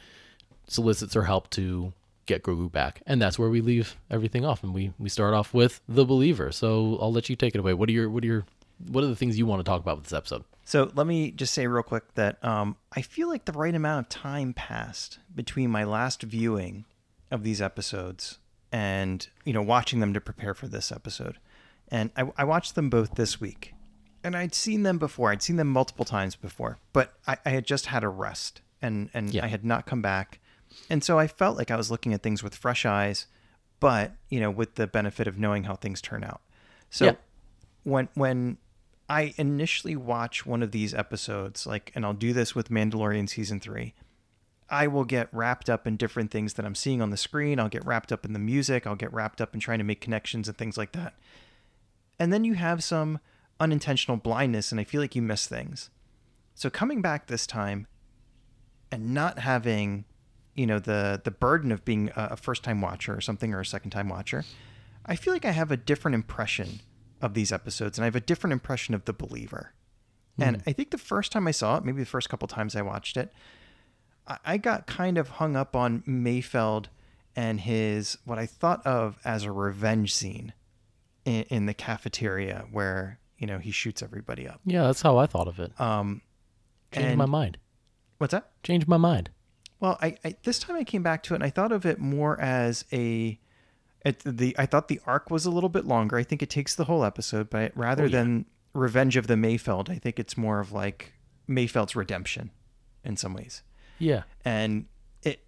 solicits her help to get Grogu back, and that's where we leave everything off. And we we start off with the Believer. So I'll let you take it away. What are your what are your what are the things you want to talk about with this episode? So let me just say real quick that um, I feel like the right amount of time passed between my last viewing of these episodes and you know watching them to prepare for this episode, and I, I watched them both this week, and I'd seen them before. I'd seen them multiple times before, but I, I had just had a rest, and and Yeah. I had not come back, and so I felt like I was looking at things with fresh eyes, but you know with the benefit of knowing how things turn out. So Yeah. when when I initially watch one of these episodes, like, and I'll do this with Mandalorian season three, I will get wrapped up in different things that I'm seeing on the screen. I'll get wrapped up in the music. I'll get wrapped up in trying to make connections and things like that. And then you have some unintentional blindness, and I feel like you miss things. So coming back this time and not having, you know, the the burden of being a first time watcher or something or a second time watcher, I feel like I have a different impression of these episodes, and I have a different impression of the believer. And I think the first time I saw it, maybe the first couple times I watched it, I, I got kind of hung up on Mayfeld and his what I thought of as a revenge scene in, in the cafeteria where you know he shoots everybody up. Yeah, that's how I thought of it. Um, Changed my mind. what's that? Changed my mind. Well, I, I this time I came back to it and I thought of it more as a it, the I thought the arc was a little bit longer. I think it takes the whole episode, but rather Oh, yeah. than Revenge of the Mayfeld, I think it's more of like Mayfeld's redemption in some ways. Yeah. And it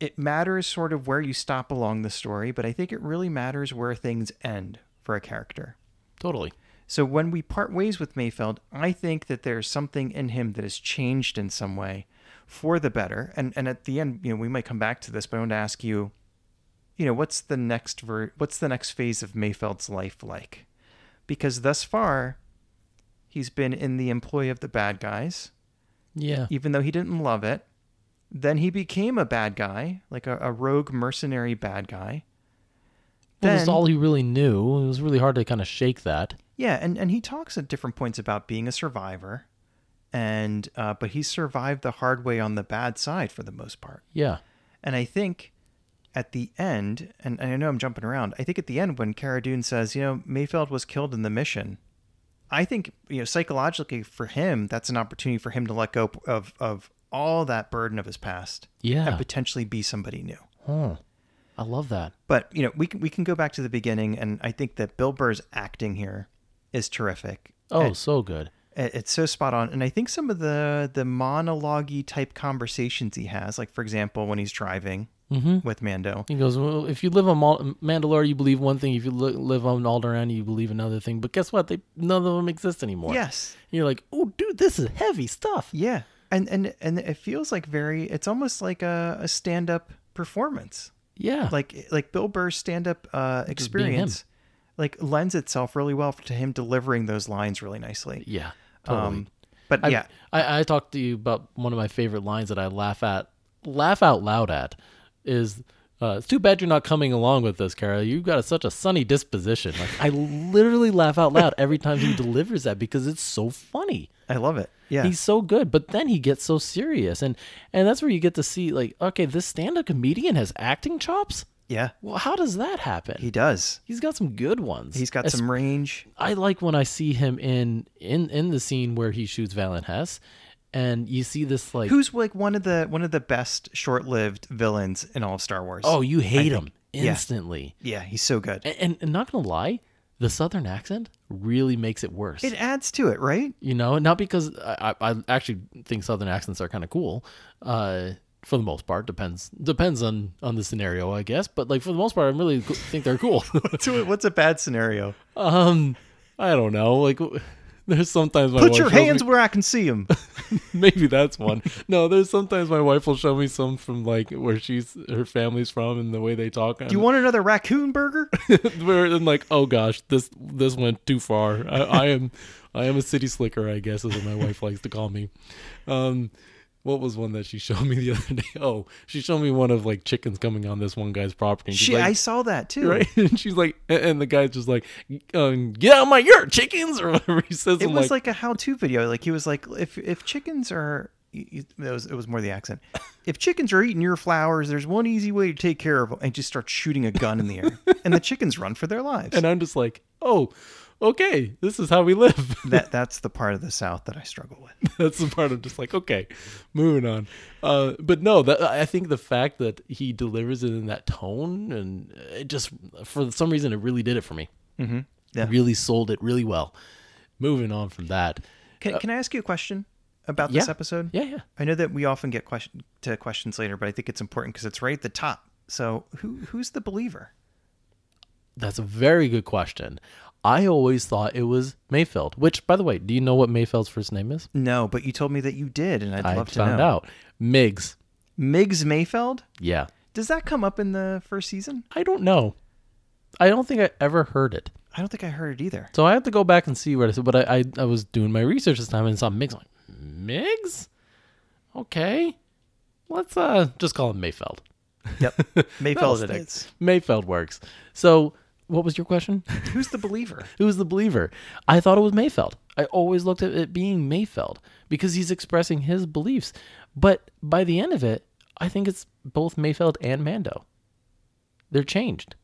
it matters sort of where you stop along the story, but I think it really matters where things end for a character. Totally. So when we part ways with Mayfeld, I think that there's something in him that has changed in some way for the better. And and at the end, you know, we might come back to this, but I want to ask you, you know, what's the next ver- what's the next phase of Mayfeld's life like? Because thus far, he's been in the employ of the bad guys, Yeah. even though he didn't love it. Then he became a bad guy, like a, a rogue mercenary bad guy. Well, that's all he really knew. It was really hard to kind of shake that. Yeah, and, and he talks at different points about being a survivor, and uh, but he survived the hard way on the bad side for the most part. Yeah. And I think at the end, and, and I know I'm jumping around, I think at the end when Cara Dune says, you know, Mayfeld was killed in the mission, I think, you know, psychologically for him, that's an opportunity for him to let go of, of all that burden of his past Yeah. and potentially be somebody new. Oh, I love that. But, you know, we can, we can go back to the beginning, and I think that Bill Burr's acting here is terrific. Oh, And- so good. it- it's so spot on and i think some of the the monologue type conversations he has like for example when he's driving Mm-hmm. with mando He goes, well, if you live on Mal- Mandalore, you believe one thing. If you li- live on Alderaan, you believe another thing. But guess what? They none of them exist anymore. yes And you're like, oh, dude, this is heavy stuff. yeah and and and it feels like very it's almost like a, a stand-up performance Yeah. like like bill burr's stand-up uh Just being him. experience like lends itself really well to him delivering those lines really nicely yeah. Totally. um but I, yeah I, I talked to you about one of my favorite lines that I laugh at, laugh out loud at, is uh, it's too bad you're not coming along with this, Cara. You've got a, such a sunny disposition. Like I literally laugh out loud every time he delivers that because it's so funny. i love it yeah He's so good, but then he gets so serious, and and that's where you get to see like, okay, this stand-up comedian has acting chops. yeah Well, how does that happen? he does He's got some good ones. he's got some range I like when I see him in in in the scene where he shoots Valin Hess, and you see this like, who's like one of the one of the best short-lived villains in all of Star Wars. oh, you hate him yeah. instantly, yeah, he's so good. and, and, and not gonna lie, the Southern accent really makes it worse. It adds to it, right? you know, not because I, I actually think Southern accents are kind of cool. Uh, for the most part, depends depends on on the scenario, I guess. But like for the most part, I really think they're cool. What's a bad scenario? um, I don't know, like. There's sometimes Put your shows me- hands where I can see them. Maybe that's one. No, there's sometimes my wife will show me some from like where she's her family's from and the way they talk. Do you want another raccoon burger? Where I'm like, oh gosh, this this went too far. I, I am I am a city slicker, I guess, is what my wife likes to call me. Um, what was one that she showed me the other day? Oh, she showed me one of like chickens coming on this one guy's property. and She, like, I saw that too. right, and she's like, and the guy's just like, um, get out of my yurt, chickens, or whatever he says. It I'm was like, a how-to video. Like he was like, if if chickens are, it was it was more the accent. If chickens are eating your flowers, there's one easy way to take care of them, and just start shooting a gun in the air, and the chickens run for their lives. and I'm just like, oh, okay, this is how we live. that that's the part of the South that I struggle with. That's the part I'm just like, okay, moving on. Uh, but no, that I think the fact that he delivers it in that tone and it just for some reason it really did it for me. Mm-hmm. Yeah. Really sold it really well. Moving on from that, Can, can I ask you a question about this yeah. episode? yeah, yeah. I know that we often get question to questions later, but I think it's important because it's right at the top. So who who's the believer? That's a very good question. I always thought it was Mayfeld. Which, by the way, do you know what Mayfeld's first name is? No, but you told me that you did, and I'd I love to found know. out. Miggs. Miggs Mayfeld. Yeah. Does that come up in the first season? I don't know. I don't think I ever heard it. I don't think I heard it either. So I have to go back and see what I said. But I, I, I was doing my research this time and saw Miggs. I'm like, Miggs? Okay. Let's uh just call him Mayfeld. Yep, Mayfeld it is. Mayfeld works. So what was your question? Who's the believer? Who's the believer? I thought it was Mayfeld. I always looked at it being Mayfeld because he's expressing his beliefs. But by the end of it, I think it's both Mayfeld and Mando. They're changed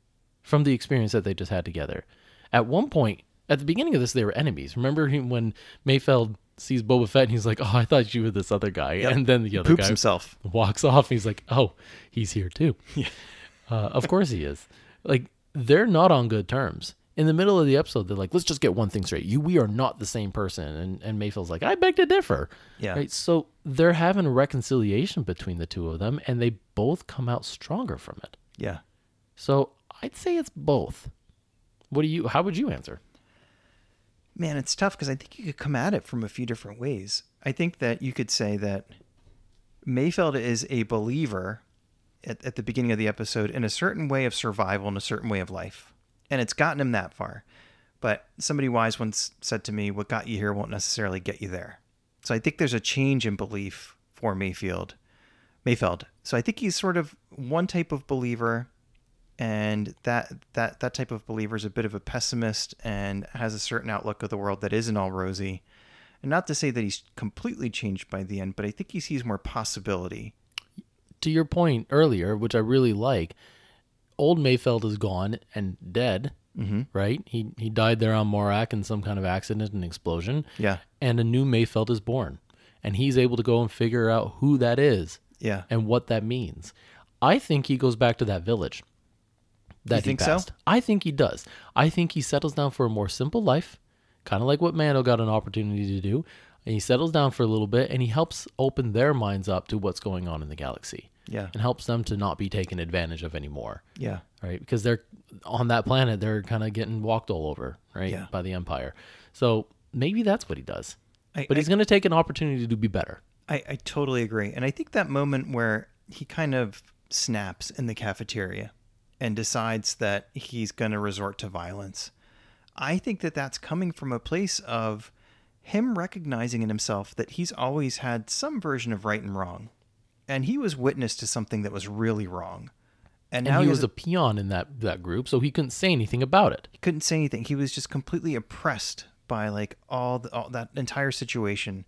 from the experience that they just had together. At one point, at the beginning of this, they were enemies. Remember when Mayfeld sees Boba Fett and he's like, "Oh, I thought you were this other guy," and then the other Poops guy himself. walks off. And he's like, "Oh, he's here too." Yeah. Uh, of course he is. Like they're not on good terms. In the middle of the episode, they're like, "Let's just get one thing straight. You, we are not the same person." And and Mayfeld's like, "I beg to differ." Yeah. Right. So they're having a reconciliation between the two of them, and they both come out stronger from it. Yeah. So I'd say it's both. What do you? How would you answer? Man, it's tough because I think you could come at it from a few different ways. I think that you could say that Mayfeld is a believer at, at the beginning of the episode in a certain way of survival and a certain way of life. And it's gotten him that far. But somebody wise once said to me, What got you here won't necessarily get you there. So I think there's a change in belief for Mayfield. Mayfeld. So I think he's sort of one type of believer, and that that that type of believer is a bit of a pessimist and has a certain outlook of the world that isn't all rosy. And not to say that he's completely changed by the end, but I think he sees more possibility. To your point earlier, which I really like, old Mayfeld is gone and dead. Mm-hmm. Right? He he died there on Morak in some kind of accident and explosion. Yeah, And a new Mayfeld is born, and he's able to go and figure out who that is yeah, and what that means. I think he goes back to that village. That You think so? I think he does. I think he settles down for a more simple life, kind of like what Mando got an opportunity to do. And he settles down for a little bit, and he helps open their minds up to what's going on in the galaxy, yeah, and helps them to not be taken advantage of anymore, yeah, right? Because they're on that planet, they're kind of getting walked all over, right, Yeah. by the Empire. So maybe that's what he does. I, But he's going to take an opportunity to be better. I, I totally agree. And I think that moment where he kind of snaps in the cafeteria and decides that he's going to resort to violence, I think that that's coming from a place of him recognizing in himself that he's always had some version of right and wrong. And he was witness to something that was really wrong. And And now he he, was has a peon in that, that group, so he couldn't say anything about it. he couldn't say anything. He was just completely oppressed by like all, the, all that entire situation.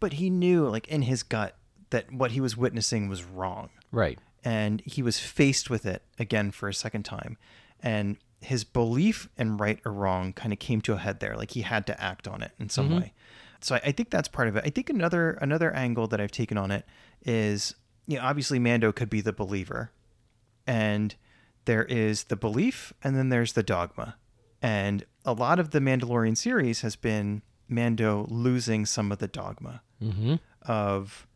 But he knew, like in his gut, that what he was witnessing was wrong, Right. and he was faced with it again for a second time, and his belief in right or wrong kind of came to a head there. Like he had to act on it in some way. So I, I think that's part of it. I think another another angle that I've taken on it is, you know, obviously Mando could be the believer, and there is the belief and then there's the dogma. And a lot of the Mandalorian series has been Mando losing some of the dogma Mm-hmm. of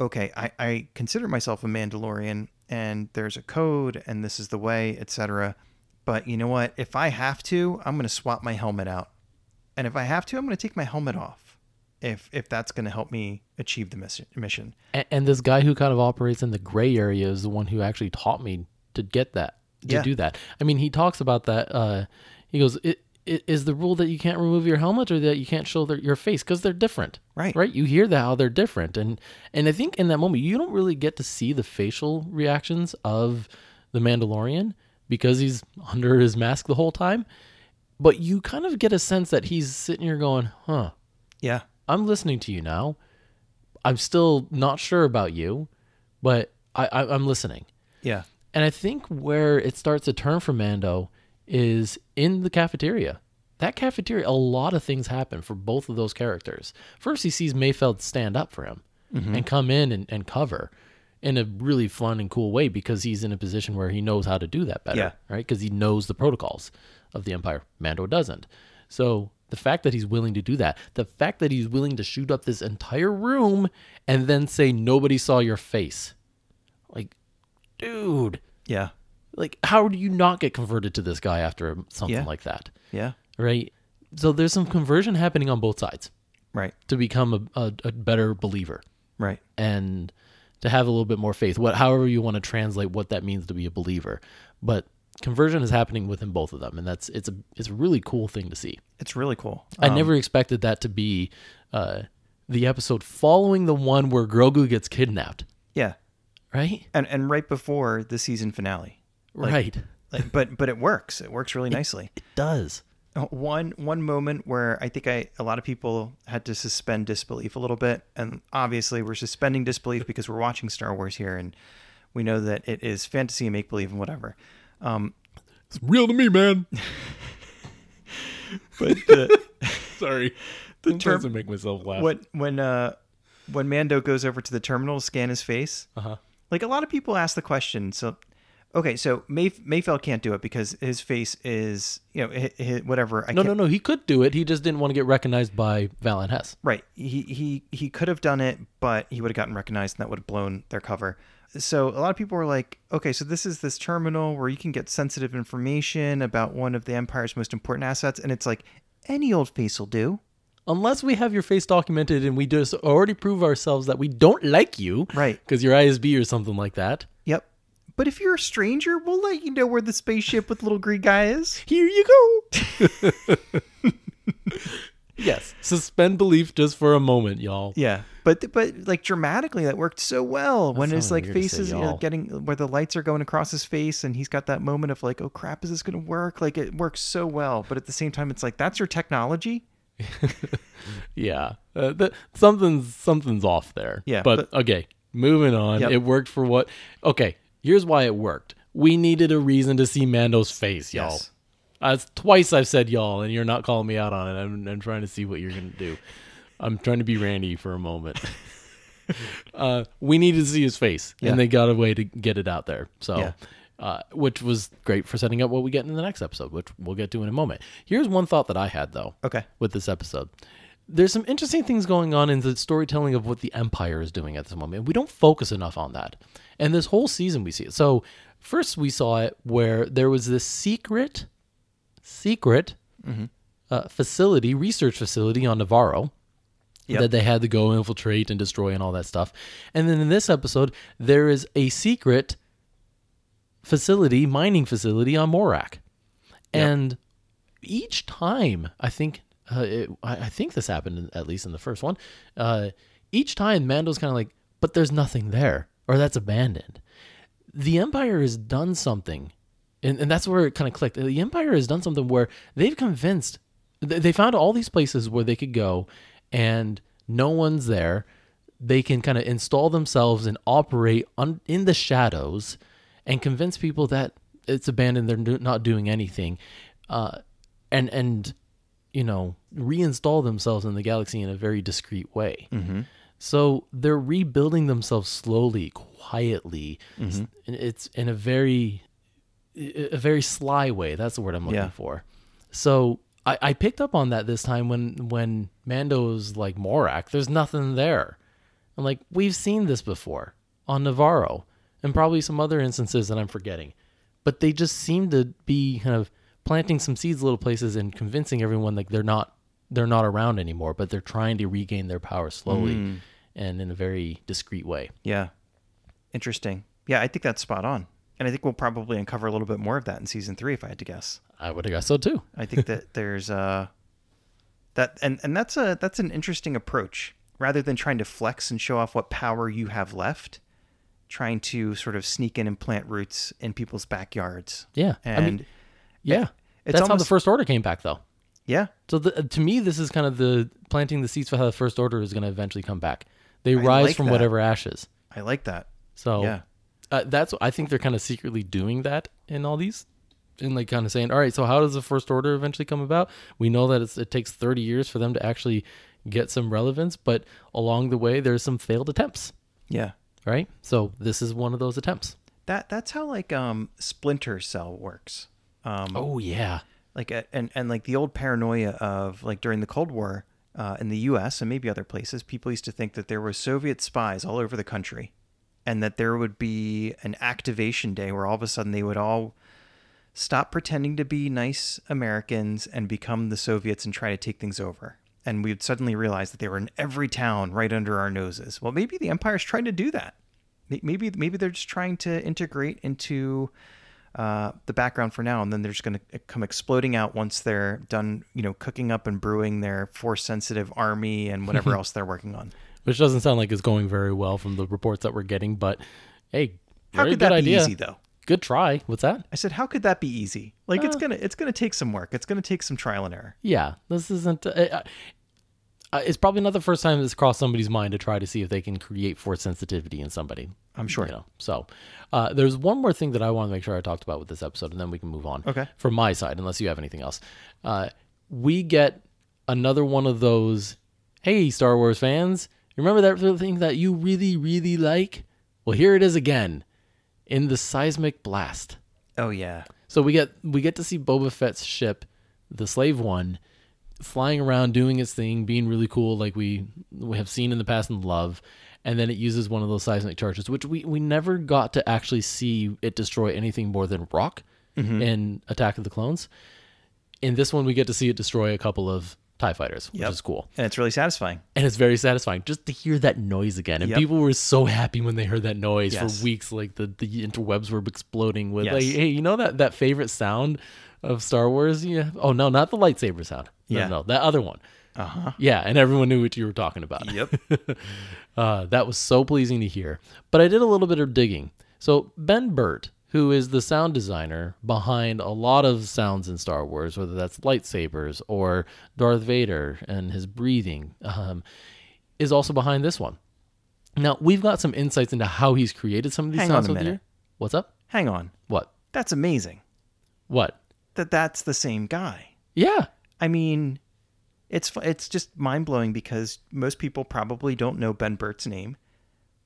okay, I, I consider myself a Mandalorian and there's a code and this is the way, etc. But you know what? If I have to, I'm gonna swap my helmet out. And if I have to, I'm gonna take my helmet off. If if that's gonna help me achieve the mission mission. And, and this guy who kind of operates in the gray area is the one who actually taught me to get that, to Yeah. do that. I mean, he talks about that. Uh, he goes, it, it, "Is the rule that you can't remove your helmet or that you can't show their, your face because they're different?" Right. Right. You hear that how they're different, and and I think in that moment you don't really get to see the facial reactions of the Mandalorian because he's under his mask the whole time. But you kind of get a sense that he's sitting here going, "Huh." Yeah. I'm listening to you now. I'm still not sure about you, but I, I, I'm listening. Yeah. And I think where it starts to turn for Mando is in the cafeteria. That cafeteria, a lot of things happen for both of those characters. First, he sees Mayfeld stand up for him mm-hmm. and come in and, and cover in a really fun and cool way because he's in a position where he knows how to do that better, Yeah. right? Because he knows the protocols of the Empire. Mando doesn't. So the fact that he's willing to do that, the fact that he's willing to shoot up this entire room and then say, nobody saw your face. Like, dude, Yeah. like, how do you not get converted to this guy after something Yeah. like that? Yeah. Right? So there's some conversion happening on both sides Right. to become a, a, a better believer Right. and to have a little bit more faith. What, however you want to translate what that means to be a believer, but conversion is happening within both of them, and that's it's a it's a really cool thing to see. It's really cool. I Um, never expected that to be uh, the episode following the one where Grogu gets kidnapped, Yeah. right? And and right before the season finale. Like- right. Like, but but it works. It works really nicely. It does. One one moment where I think I a lot of people had to suspend disbelief a little bit, and obviously we're suspending disbelief because we're watching Star Wars here, and we know that it is fantasy and make believe and whatever. Um, It's real to me, man. but the, Sorry. The term- to make myself laugh. when when uh when Mando goes over to the terminal to scan his face, Uh-huh. like a lot of people ask the question. So, okay, so May, Mayfeld can't do it because his face is you know hi hi whatever. I No, can't, no, no. He could do it. He just didn't want to get recognized by Valin Hess. Right. He he he could have done it, but he would have gotten recognized and that would have blown their cover. So a lot of people were like, okay, so this is this terminal where you can get sensitive information about one of the Empire's most important assets, and it's like any old face will do. Unless we have your face documented and we just already prove ourselves that we don't like you. Right. Because you're ISB or something like that. Yep. But if you're a stranger, we'll let you know where the spaceship with little green guy is. Here you go. yes, suspend belief just for a moment, y'all. Yeah, but but like dramatically, that worked so well when his like weird to face is you know, getting where the lights are going across his face, and he's got that moment of like, oh crap, is this gonna work? Like it works so well, but at the same time, it's like that's your technology. Yeah, uh, th- something's something's off there. Yeah, but, okay, moving on. Yep. It worked for what? Okay, here's why it worked. We needed a reason to see Mando's face, y'all. Yes. Uh, twice I've said y'all, and you're not calling me out on it. I'm, I'm trying to see what you're gonna do. I'm trying to be Randy for a moment. uh, we needed to see his face, Yeah. and they got a way to get it out there. So, Yeah. uh, which was great for setting up what we get in the next episode, which we'll get to in a moment. Here's one thought that I had though Okay. with this episode. There's some interesting things going on in the storytelling of what the Empire is doing at this moment. We don't focus enough on that. And this whole season we see it. So first we saw it where there was this secret, secret uh, facility, research facility on Nevarro Yep. that they had to go infiltrate and destroy and all that stuff. And then in this episode, there is a secret facility, mining facility on Morak. And each time, I think, uh, it, I, think this happened in, at least in the first one. Uh, each time, Mando's kind of like, "But there's nothing there, or that's abandoned." The Empire has done something, and, and that's where it kind of clicked. The Empire has done something where they've convinced, they found all these places where they could go, and no one's there. They can kind of install themselves and operate on, in the shadows, and convince people that it's abandoned. They're not doing anything, uh, and and you know reinstall themselves in the galaxy in a very discreet way. So they're rebuilding themselves slowly, quietly. Mm-hmm. It's in a very, a very sly way. That's the word I'm looking Yeah. for. So I, I picked up on that this time when when Mando's like Morak. There's nothing there. I'm like, we've seen this before on Nevarro, and probably some other instances that I'm forgetting. But they just seem to be kind of planting some seeds little places and convincing everyone like they're not they're not around anymore, but they're trying to regain their power slowly and in a very discreet way. Yeah. Interesting. Yeah, I think that's spot on, and I think we'll probably uncover a little bit more of that in season three, if I had to guess. I would have guessed so too. I think that there's uh that and and that's a that's an interesting approach. Rather than trying to flex and show off what power you have left, trying to sort of sneak in and plant roots in people's backyards. Yeah, And I mean, yeah, it's that's how the first order came back, though. yeah, So the, to me, this is kind of the planting the seeds for how the first order is going to eventually come back. They rise like from that. whatever ashes. I like that. So Yeah. uh, that's I think they're kind of secretly doing that in all these, and like kind of saying, all right, so how does the first order eventually come about? We know that it's, it takes thirty years for them to actually get some relevance, but along the way, there's some failed attempts, Yeah. right? So this is one of those attempts. That that's how like um Splinter Cell works. Um Oh yeah, like uh, and and like the old paranoia of like during the Cold War uh, in the U.S. and maybe other places, people used to think that there were Soviet spies all over the country, and that there would be an activation day where all of a sudden they would all stop pretending to be nice Americans and become the Soviets and try to take things over. And we'd suddenly realize that they were in every town right under our noses. Well, maybe the Empire's trying to do that. Maybe maybe they're just trying to integrate into uh, the background for now, and then they're just going to come exploding out once they're done, you know, cooking up and brewing their force-sensitive army and whatever else they're working on. which doesn't sound like it's going very well from the reports that we're getting. But hey, How could good that be idea. easy, though? Good try. What's that? I said, how could that be easy? Like it's Uh. gonna it's gonna take some work. It's gonna take some trial and error. Yeah, this isn't. Uh, uh, it's probably not the first time it's crossed somebody's mind to try to see if they can create force sensitivity in somebody. I'm sure. You know, so uh, there's one more thing that I want to make sure I talked about with this episode, and then we can move on. Okay. From my side, unless you have anything else, uh, we get another one of those. Hey, Star Wars fans, remember that thing that you really, really like? Well, here it is again, in the seismic blast. Oh yeah. So we get we get to see Boba Fett's ship, the Slave One, flying around doing its thing, being really cool, like we we have seen in the past and love. And then it uses one of those seismic charges, which we, we never got to actually see it destroy anything more than rock mm-hmm. in Attack of the Clones. In this one, we get to see it destroy a couple of Tie fighters, which Yep. is cool, And it's really satisfying. and it's very satisfying just to hear that noise again. And Yep. people were so happy when they heard that noise Yes. for weeks. Like the, the interwebs were exploding with, Yes. like, hey, you know that that favorite sound of Star Wars? Yeah. Oh no, not the lightsaber sound. No, Yeah. no, that other one. Uh huh. Yeah, and everyone knew what you were talking about. Yep. Uh, that was so pleasing to hear. But I did a little bit of digging. So Ben Burtt, who is the sound designer behind a lot of sounds in Star Wars, whether that's lightsabers or Darth Vader and his breathing, um, is also behind this one. Now we've got some insights into how he's created some of these Hang on sounds a minute. What's up? Hang on. What? That's amazing. What? That that's the same guy. Yeah. I mean, it's it's just mind blowing because most people probably don't know Ben Burtt's name,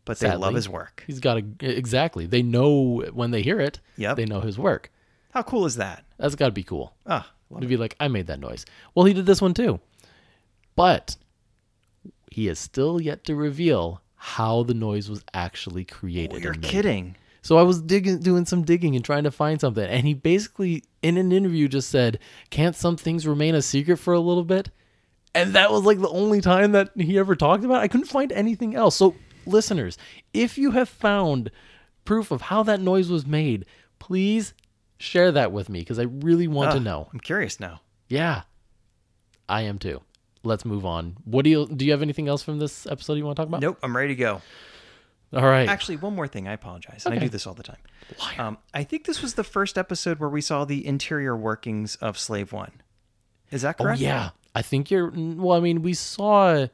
but they love his work. He's got a exactly. They know when they hear it. Yep. They know his work. How cool is that? That's got to be cool. Ah, to be like, I made that noise. Well, he did this one too. But he is still yet to reveal how the noise was actually created. Oh, you're kidding. So I was digging, doing some digging and trying to find something. And he basically, in an interview, just said, Can't some things remain a secret for a little bit? And that was like the only time that he ever talked about it. I couldn't find anything else. So, listeners, if you have found proof of how that noise was made, please share that with me because I really want to Ah, know. I'm curious now. Yeah, I am too. Let's move on. What do you do? You have anything else from this episode you want to talk about? Nope, I'm ready to go. All right. Actually, one more thing. I apologize. And I do this all the time. Um, I think this was the first episode where we saw the interior workings of Slave One. Is that oh correct? yeah, I think you're. Well, I mean, we saw,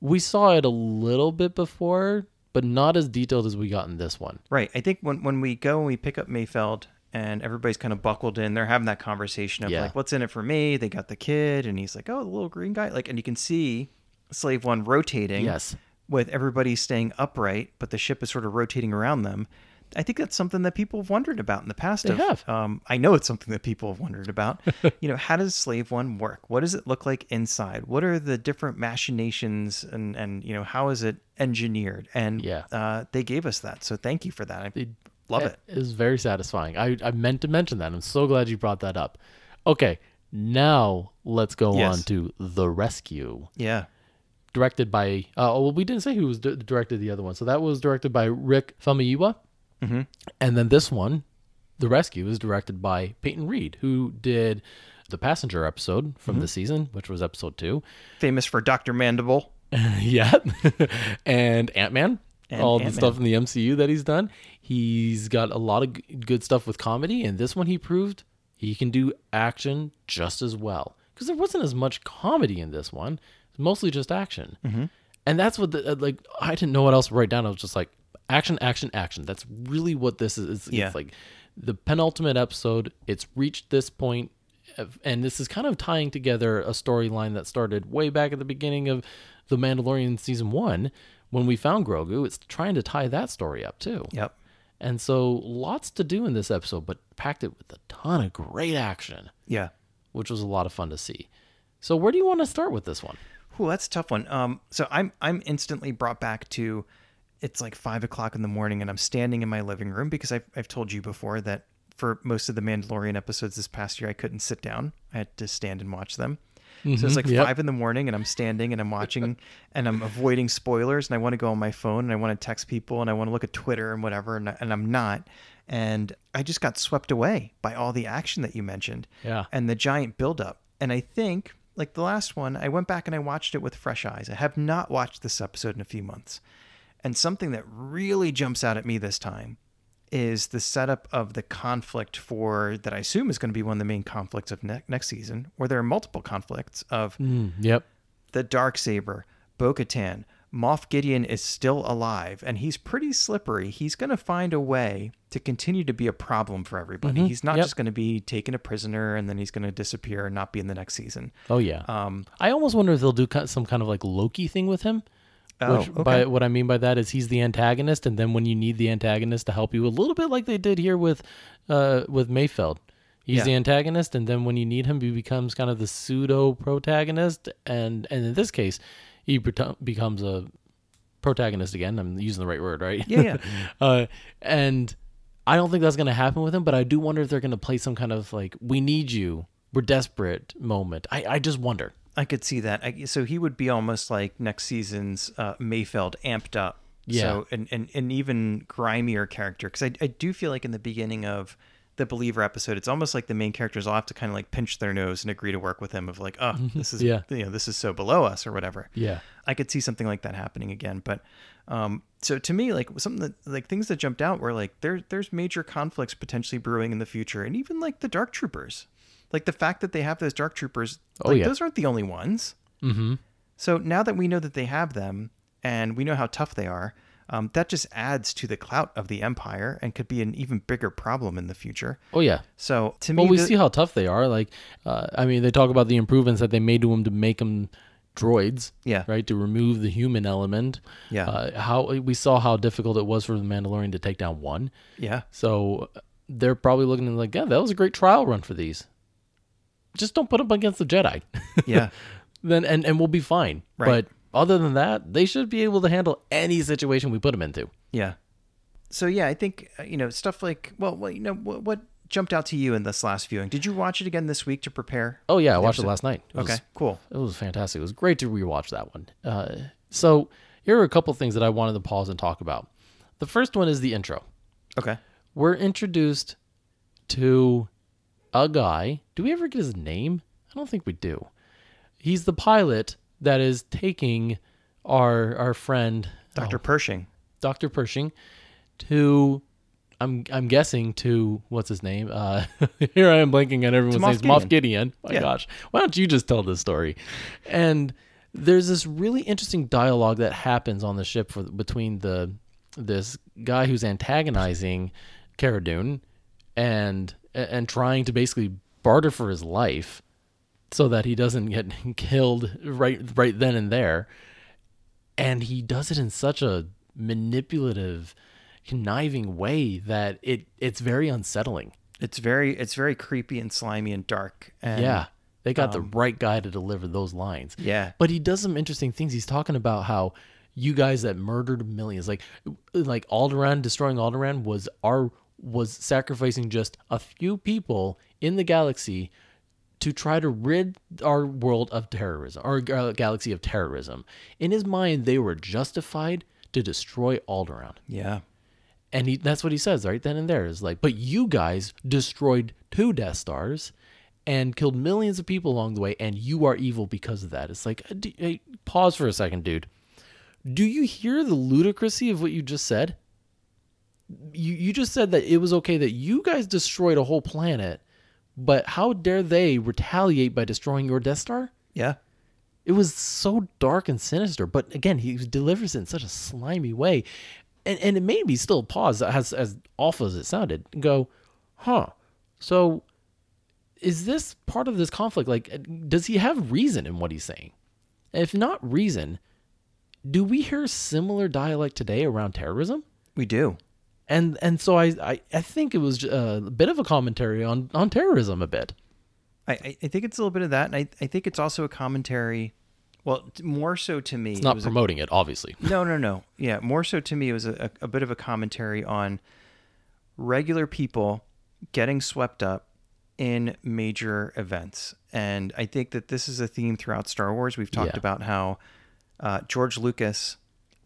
we saw it a little bit before, but not as detailed as we got in this one. Right. I think when, when we go and we pick up Mayfeld and everybody's kind of buckled in, they're having that conversation of Yeah. like, what's in it for me? They got the kid, and he's like, oh, the little green guy. Like, and you can see Slave One rotating. Yes. With everybody staying upright, but the ship is sort of rotating around them. I think that's something that people have wondered about in the past. They of, have. Um, I know it's something that people have wondered about. you know, how does Slave One work? What does it look like inside? What are the different machinations, and and you know, how is it engineered? And Yeah. uh, they gave us that. So thank you for that. I love it. It is very satisfying. I, I meant to mention that. I'm so glad you brought that up. Okay, now let's go Yes. on to the rescue. Yeah. Directed by uh, well we didn't say who was d- directed the other one so that was directed by rick famuyiwa Mhm. and then this one the rescue is directed by peyton reed who did the passenger episode from Mm-hmm. the season which was episode two Famous for Dr. Mandible. yeah and ant-man And all the Ant-Man. stuff in the mcu that he's done he's got a lot of g- good stuff with comedy and this one he proved he can do action just as well because there wasn't as much comedy in this one mostly just action. Mm-hmm. and that's what the uh, like i didn't know what else to write down. I was just like action action action. That's really what this is. It's, Yeah. it's like the penultimate episode. It's reached this point and this is kind of tying together a storyline that started way back at the beginning of the mandalorian season one when we found grogu. It's trying to tie that story up too. Yep. and so lots to do in this episode but packed it with a ton of great action. Yeah. which was a lot of fun to see. So where do you want to start with this one Ooh, that's a tough one. Um, so I'm I'm instantly brought back to it's like five o'clock in the morning, and I'm standing in my living room because I've I've told you before that for most of the Mandalorian episodes this past year, I couldn't sit down; I had to stand and watch them. So it's like yep. five in the morning, and I'm standing and I'm watching, and I'm avoiding spoilers, and I want to go on my phone, and I want to text people, and I want to look at Twitter and whatever, and, and I'm not, and I just got swept away by all the action that you mentioned Yeah. and the giant buildup. And I think, like the last one, I went back and I watched it with fresh eyes. I have not watched this episode in a few months. And something that really jumps out at me this time is the setup of the conflict for that I assume is going to be one of the main conflicts of ne- next season, where there are multiple conflicts of Mm, yep the dark saber, Bo-Katan, Moff Gideon is still alive, and he's pretty slippery. He's going to find a way to continue to be a problem for everybody. Mhm. He's not Yep. just going to be taken a prisoner and then he's going to disappear and not be in the next season. oh yeah Um, I almost wonder if they'll do some kind of like Loki thing with him. Oh, which okay. by what I mean by that is he's the antagonist, and then when you need the antagonist to help you, a little bit like they did here with, uh, with Mayfeld. He's Yeah. the antagonist, and then when you need him, he becomes kind of the pseudo protagonist, and and in this case, he bet- becomes a protagonist again. I'm using the right word, right? Yeah, yeah. uh, and I don't think that's going to happen with him, but I do wonder if they're going to play some kind of like "we need you, we're desperate" moment. I I just wonder. I could see that. I, so he would be almost like next season's uh, Mayfeld amped up. Yeah. So an, an, an even grimier character. Because I, I do feel like in the beginning of the believer episode, it's almost like the main characters all have to kind of like pinch their nose and agree to work with him of like, oh, this is Yeah. you know, this is so below us or whatever. Yeah. I could see something like that happening again. But um, so to me, like something that like things that jumped out were like there there's major conflicts potentially brewing in the future, and even like the Dark Troopers, like the fact that they have those Dark Troopers, Oh, like yeah. those aren't the only ones. Mm-hmm. So now that we know that they have them, and we know how tough they are. Um, that just adds to the clout of the empire and could be an even bigger problem in the future. Oh yeah. So to me, Well, we the- see how tough they are. Like, uh, I mean, they talk about the improvements that they made to them to make them droids. Yeah. Right. To remove the human element. Yeah. Uh, how we saw how difficult it was for the Mandalorian to take down one. yeah, So they're probably looking at like, yeah, that was a great trial run for these. Just don't put them against the Jedi. yeah, then and and we'll be fine. Right. But other than that, they should be able to handle any situation we put them into. yeah. So yeah, I think uh, you know stuff like well, well you know what, what jumped out to you in this last viewing? Did you watch it again this week to prepare? Oh yeah, I watched it last night. It was- Okay, cool. It was fantastic. It was great to rewatch that one. Uh, so here are a couple things that I wanted to pause and talk about. The first one is the intro. Okay. We're introduced to a guy. Do we ever get his name? I don't think we do. He's the pilot that is taking our our friend Dr. Pershing. Dr. Pershing to I'm I'm guessing to what's his name? Uh here I am blanking on everyone's names. Moff Gideon. My Yeah. gosh. Why don't you just tell this story? And there's this really interesting dialogue that happens on the ship for between the this guy who's antagonizing Cara Dune and and trying to basically barter for his life so that he doesn't get killed right right then and there and he does it in such a manipulative conniving way that it it's very unsettling It's very it's very creepy and slimy and dark. And yeah they got the um, right guy to deliver those lines Yeah. but he does some interesting things he's talking about how you guys that murdered millions like like Alderaan destroying Alderaan was our was sacrificing just a few people in the galaxy to try to rid our world of terrorism, our galaxy of terrorism. In his mind, they were justified to destroy Alderaan. Yeah. And he, that's what he says right then and there is like, but you guys destroyed two Death Stars and killed millions of people along the way, and you are evil because of that. It's like, uh, hey, pause for a second, dude. Do you hear the ludicrousy of what you just said? You, you just said that it was okay that you guys destroyed a whole planet, but how dare they retaliate by destroying your Death Star? Yeah. It was so dark and sinister, but again, he delivers it in such a slimy way, and and it made me still pause as as awful as it sounded and go, huh? So, is this part of this conflict? Like, uh, does he have reason in what he's saying? If not reason, do we hear similar dialect today around terrorism? We do. And and so I I, I think it was uh, a bit of a commentary on on terrorism a bit. I, I- think it's a little bit of that, and I, I think it's also a commentary. Well, more so to me, It's it not a- promoting it, obviously. no, no, no. Yeah, more so to me, it was a, a, a bit of a commentary on regular people getting swept up in major events, and I think that this is a theme throughout Star Wars. We've talked Yeah. about how uh, George Lucas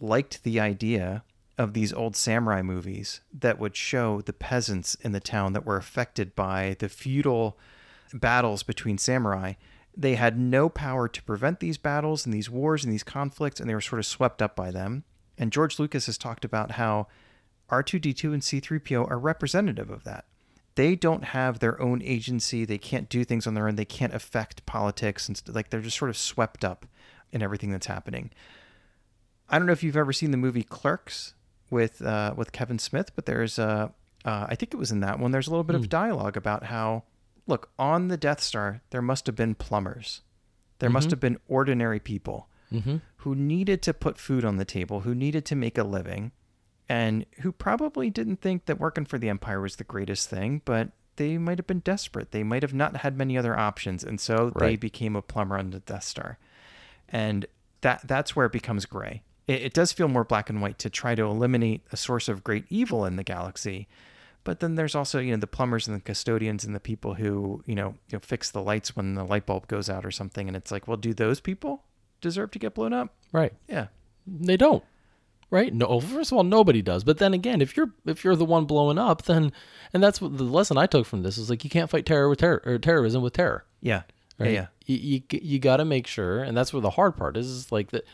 liked the idea of these old samurai movies that would show the peasants in the town that were affected by the feudal battles between samurai. They had no power to prevent these battles and these wars and these conflicts, and they were sort of swept up by them. And George Lucas has talked about how R2D2 and C3PO are representative of that. They don't have their own agency. They can't do things on their own. They can't affect politics and st- like they're just sort of swept up in everything that's happening. I don't know if you've ever seen the movie Clerks with uh, with Kevin Smith, but there's uh, uh, I think it was in that one. There's a little bit of dialogue about how look on the Death Star there must have been plumbers, there must have been ordinary people who needed to put food on the table, who needed to make a living, and who probably didn't think that working for the Empire was the greatest thing, but they might have been desperate. They might have not had many other options, and so they became a plumber on the Death Star and that that's where it becomes gray. It, it does feel more black and white to try to eliminate a source of great evil in the galaxy, but then there's also you know the plumbers and the custodians and the people who you know, you know fix the lights when the light bulb goes out or something, and it's like, well, do those people deserve to get blown up? Right. Yeah, They don't. right? No, first of all, nobody does. But then again, if you're if you're the one blowing up, then and that's what the lesson I took from this is like you can't fight terror with terror or terrorism with terror. Yeah. Right? Yeah. You you, you got to make sure, and that's where the hard part is. is like that.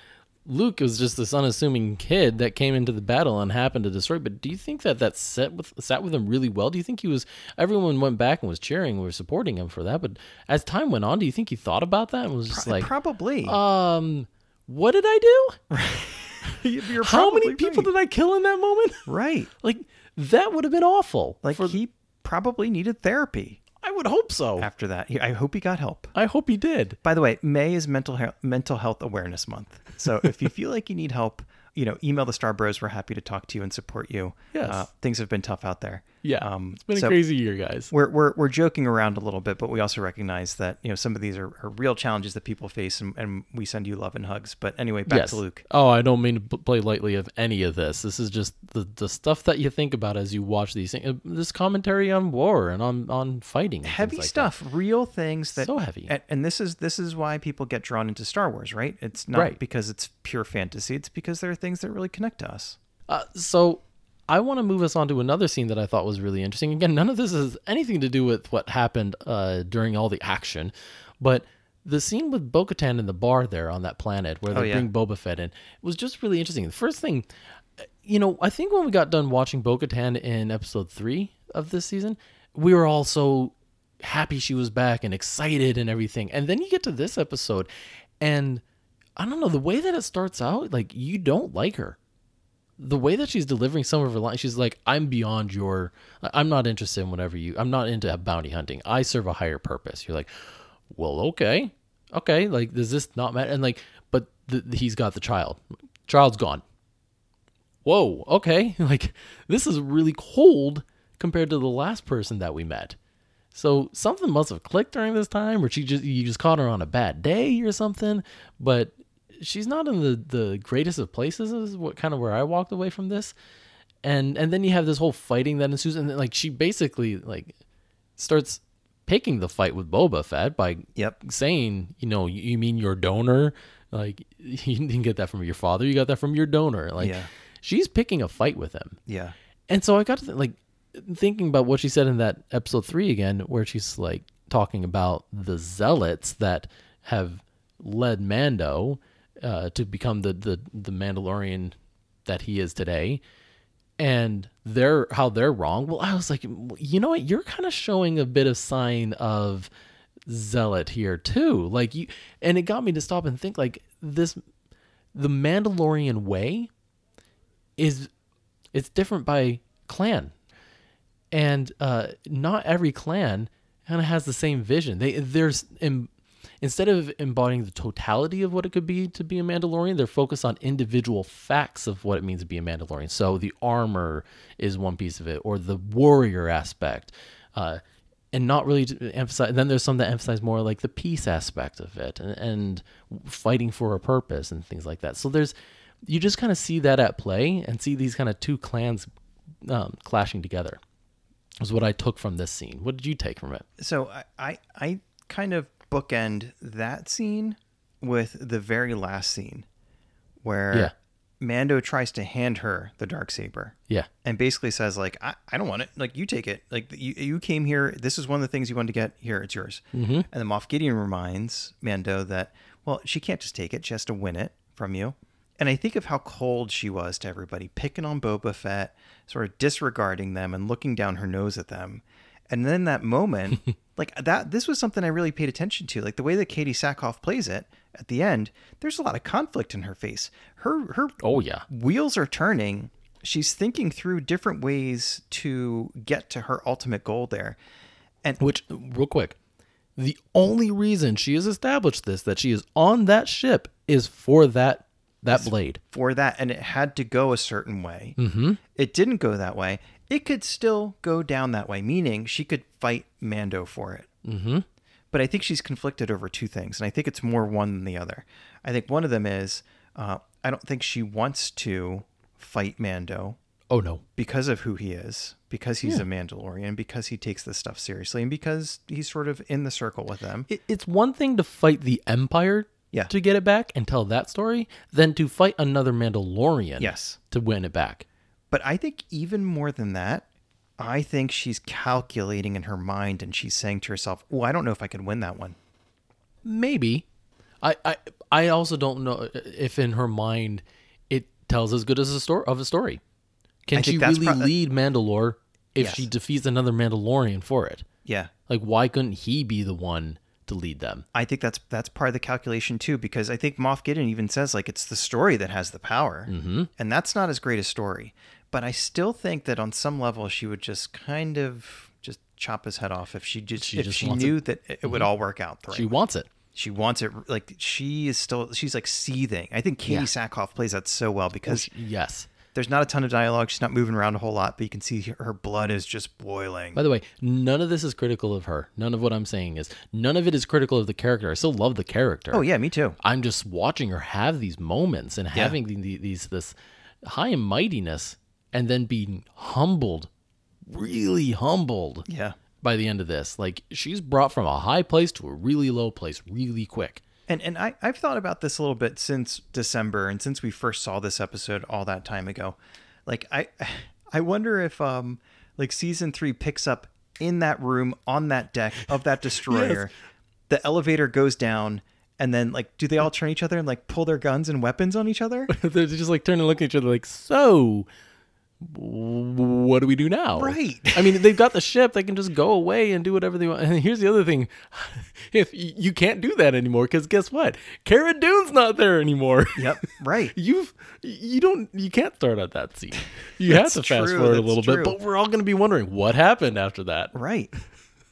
Luke was just this unassuming kid that came into the battle and happened to destroy. But do you think that that set with sat with him really well? Do you think he was? Everyone went back and was cheering, were supporting him for that. But as time went on, do you think he thought about that and was just like, Probably. um, what did I do? How many people right. did I kill in that moment? Right. like that would have been awful. Like for, he probably needed therapy I would hope so. after that. I hope he got help. I hope he did. By the way, May is mental he- mental health awareness month. So if you feel like you need help, you know, email the Star Bros. We're happy to talk to you and support you. Yes. Uh, things have been tough out there. Yeah, Um, it's been a crazy year, guys. We're, we're, we're joking around a little bit, but we also recognize that, you know, some of these are, are real challenges that people face and, and we send you love and hugs. But anyway, back yes. to Luke. Oh, I don't mean to play lightly of any of this. This is just the, the stuff that you think about as you watch these things. Uh, This commentary on war and on on fighting. and Heavy like stuff, real things that So heavy. And, and this is this is why people get drawn into Star Wars, right? It's not Right. because it's pure fantasy. It's because there are things that really connect to us. Uh, so I want to move us on to another scene that I thought was really interesting. Again, none of this has anything to do with what happened uh, during all the action, but the scene with Bo-Katan in the bar there on that planet where they Oh, yeah. bring Boba Fett in was just really interesting. The first thing, you know, I think when we got done watching Bo-Katan in episode three of this season, we were all so happy she was back and excited and everything. And then you get to this episode, and I don't know the way that it starts out, like you don't like her the way that she's delivering some of her lines, she's like, "I'm beyond your. I'm not interested in whatever you. I'm not into bounty hunting. I serve a higher purpose." You're like, "Well, okay, okay. Like, does this not matter?" And like, but the, he's got the child. Child's gone. Whoa. Okay. Like, this is really cold compared to the last person that we met. So something must have clicked during this time, or she just you just caught her on a bad day or something. But she's not in the the greatest of places. Is what kind of where I walked away from this, and and then you have this whole fighting that ensues, and then like she basically like starts picking the fight with Boba Fett by Yep. saying, you know, you, you mean your donor? Like you didn't get that from your father, you got that from your donor. Like Yeah. she's picking a fight with him. Yeah. And so I got to th- like thinking about what she said in that episode three again, where she's like talking about the zealots that have led Mando uh, to become the, the the Mandalorian that he is today, and they're how they're wrong. Well, I was like, you know what? You're kind of showing a bit of sign of zealot here too. Like you, and it got me to stop and think like this, the Mandalorian way is it's different by clan and uh, not every clan kind of has the same vision they there's in, instead of embodying the totality of what it could be to be a mandalorian they're focused on individual facts of what it means to be a mandalorian. So the armor is one piece of it or the warrior aspect uh, and not really emphasize then there's some that emphasize more like the peace aspect of it and, and fighting for a purpose and things like that. So there's you just kind of see that at play and see these kind of two clans um, clashing together is what i took from this scene. What did you take from it? So I, I, I kind of bookend that scene with the very last scene where Yeah. Mando tries to hand her the dark saber yeah. and basically says like I, I don't want it. Like you take it. Like you, you came here. This is one of the things you wanted to get. Here it's yours. Mm-hmm. and then Moff Gideon reminds Mando that well she can't just take it. She has to win it from you. And I think of how cold she was to everybody picking on Boba Fett sort of disregarding them and looking down her nose at them. And then that moment like that this was something I really paid attention to like the way that Katee Sackhoff plays it at the end there's a lot of conflict in her face her her oh yeah wheels are turning. She's thinking through different ways to get to her ultimate goal there. And which real quick the only reason she has established this that she is on that ship is for that that blade for that, and it had to go a certain way. Mm-hmm. It didn't go that way. It could still go down that way, meaning she could fight Mando for it. Mm-hmm. But I think she's conflicted over two things, and I think it's more one than the other. I think one of them is uh, I don't think she wants to fight Mando oh no because of who he is, because he's a Mandalorian, because he takes this stuff seriously, and because he's sort of in the circle with them. it, it's one thing to fight the empire Yeah. to get it back and tell that story than to fight another Mandalorian Yes. to win it back. But I think even more than that, I think she's calculating in her mind and she's saying to herself, "Oh, I don't know if I could win that one." Maybe. I, I I also don't know if in her mind it tells as good as a story of a story. Can she really pro- lead Mandalore if Yes. she defeats another Mandalorian for it? Yeah. Like why couldn't he be the one to lead them? I think that's that's part of the calculation too, because I think Moff Gideon even says like it's the story that has the power, mm-hmm. and that's not as great a story. But I still think that on some level she would just kind of just chop his head off if she just She if just she wants it- knew that it would mm-hmm. all work out. The right She way. wants it. She wants it like she is still she's like seething. I think Katee Yeah. Sackhoff plays that so well oh, because Yes. there's not a ton of dialogue. She's not moving around a whole lot, but you can see her blood is just boiling. By the way, none of this is critical of her. None of what I'm saying is none of it is critical of the character. I still love the character. oh yeah, me too. I'm just watching her have these moments and having the, these this high and mightiness, and then being humbled, really humbled Yeah. by the end of this. Like she's brought from a high place to a really low place really quick. And and I, I've thought about this a little bit since December and since we first saw this episode all that time ago. Like I I wonder if um like season three picks up in that room on that deck of that destroyer. The elevator goes down and then like do they all turn each other and like pull their guns and weapons on each other? They're just like turning and look at each other like, so what do we do now? Right. I mean, they've got the ship. They can just go away and do whatever they want. And here's the other thing. If you can't do that anymore, because guess what? Cara Dune's not there anymore. yep. Right. You've you don't you can't start at that scene. You have to fast true, forward a little true. bit, but we're all going to be wondering what happened after that. Right.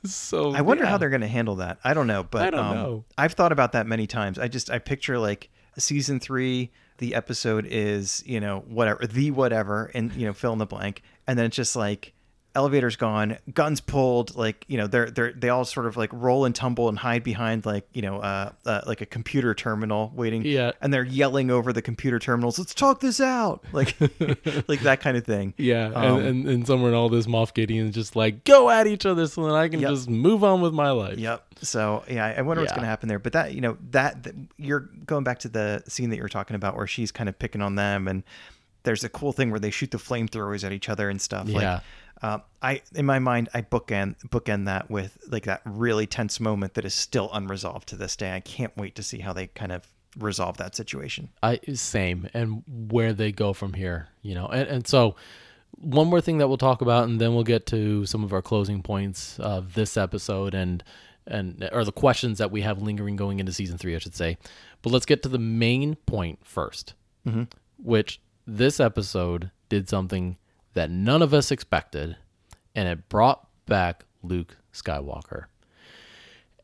So I wonder yeah. how they're going to handle that. I don't know, but I don't um, know. I've thought about that many times. I just I picture like season three, the episode is you know whatever the whatever, and you know fill in the blank, and then it's just like elevator's gone, guns pulled, like you know they're they're they all sort of like roll and tumble and hide behind like you know uh, uh like a computer terminal waiting, Yeah. and they're yelling over the computer terminals, let's talk this out, like like that kind of thing. Yeah, Um, and, and, and somewhere in all this, Moff Gideon's just like, go at each other so that I can Yep. just move on with my life. Yep. So yeah, I wonder what's going to happen there. But that you know that, that you're going back to the scene that you were talking about where she's kind of picking on them, and there's a cool thing where they shoot the flamethrowers at each other and stuff. Yeah. Like, uh, I in my mind I bookend bookend that with like that really tense moment that is still unresolved to this day. I can't wait to see how they kind of resolve that situation. I same, and where they go from here, you know, and and so one more thing that we'll talk about, and then we'll get to some of our closing points of this episode, and and or the questions that we have lingering going into season three, I should say. But let's get to the main point 1st which this episode did something that none of us expected, and it brought back Luke Skywalker.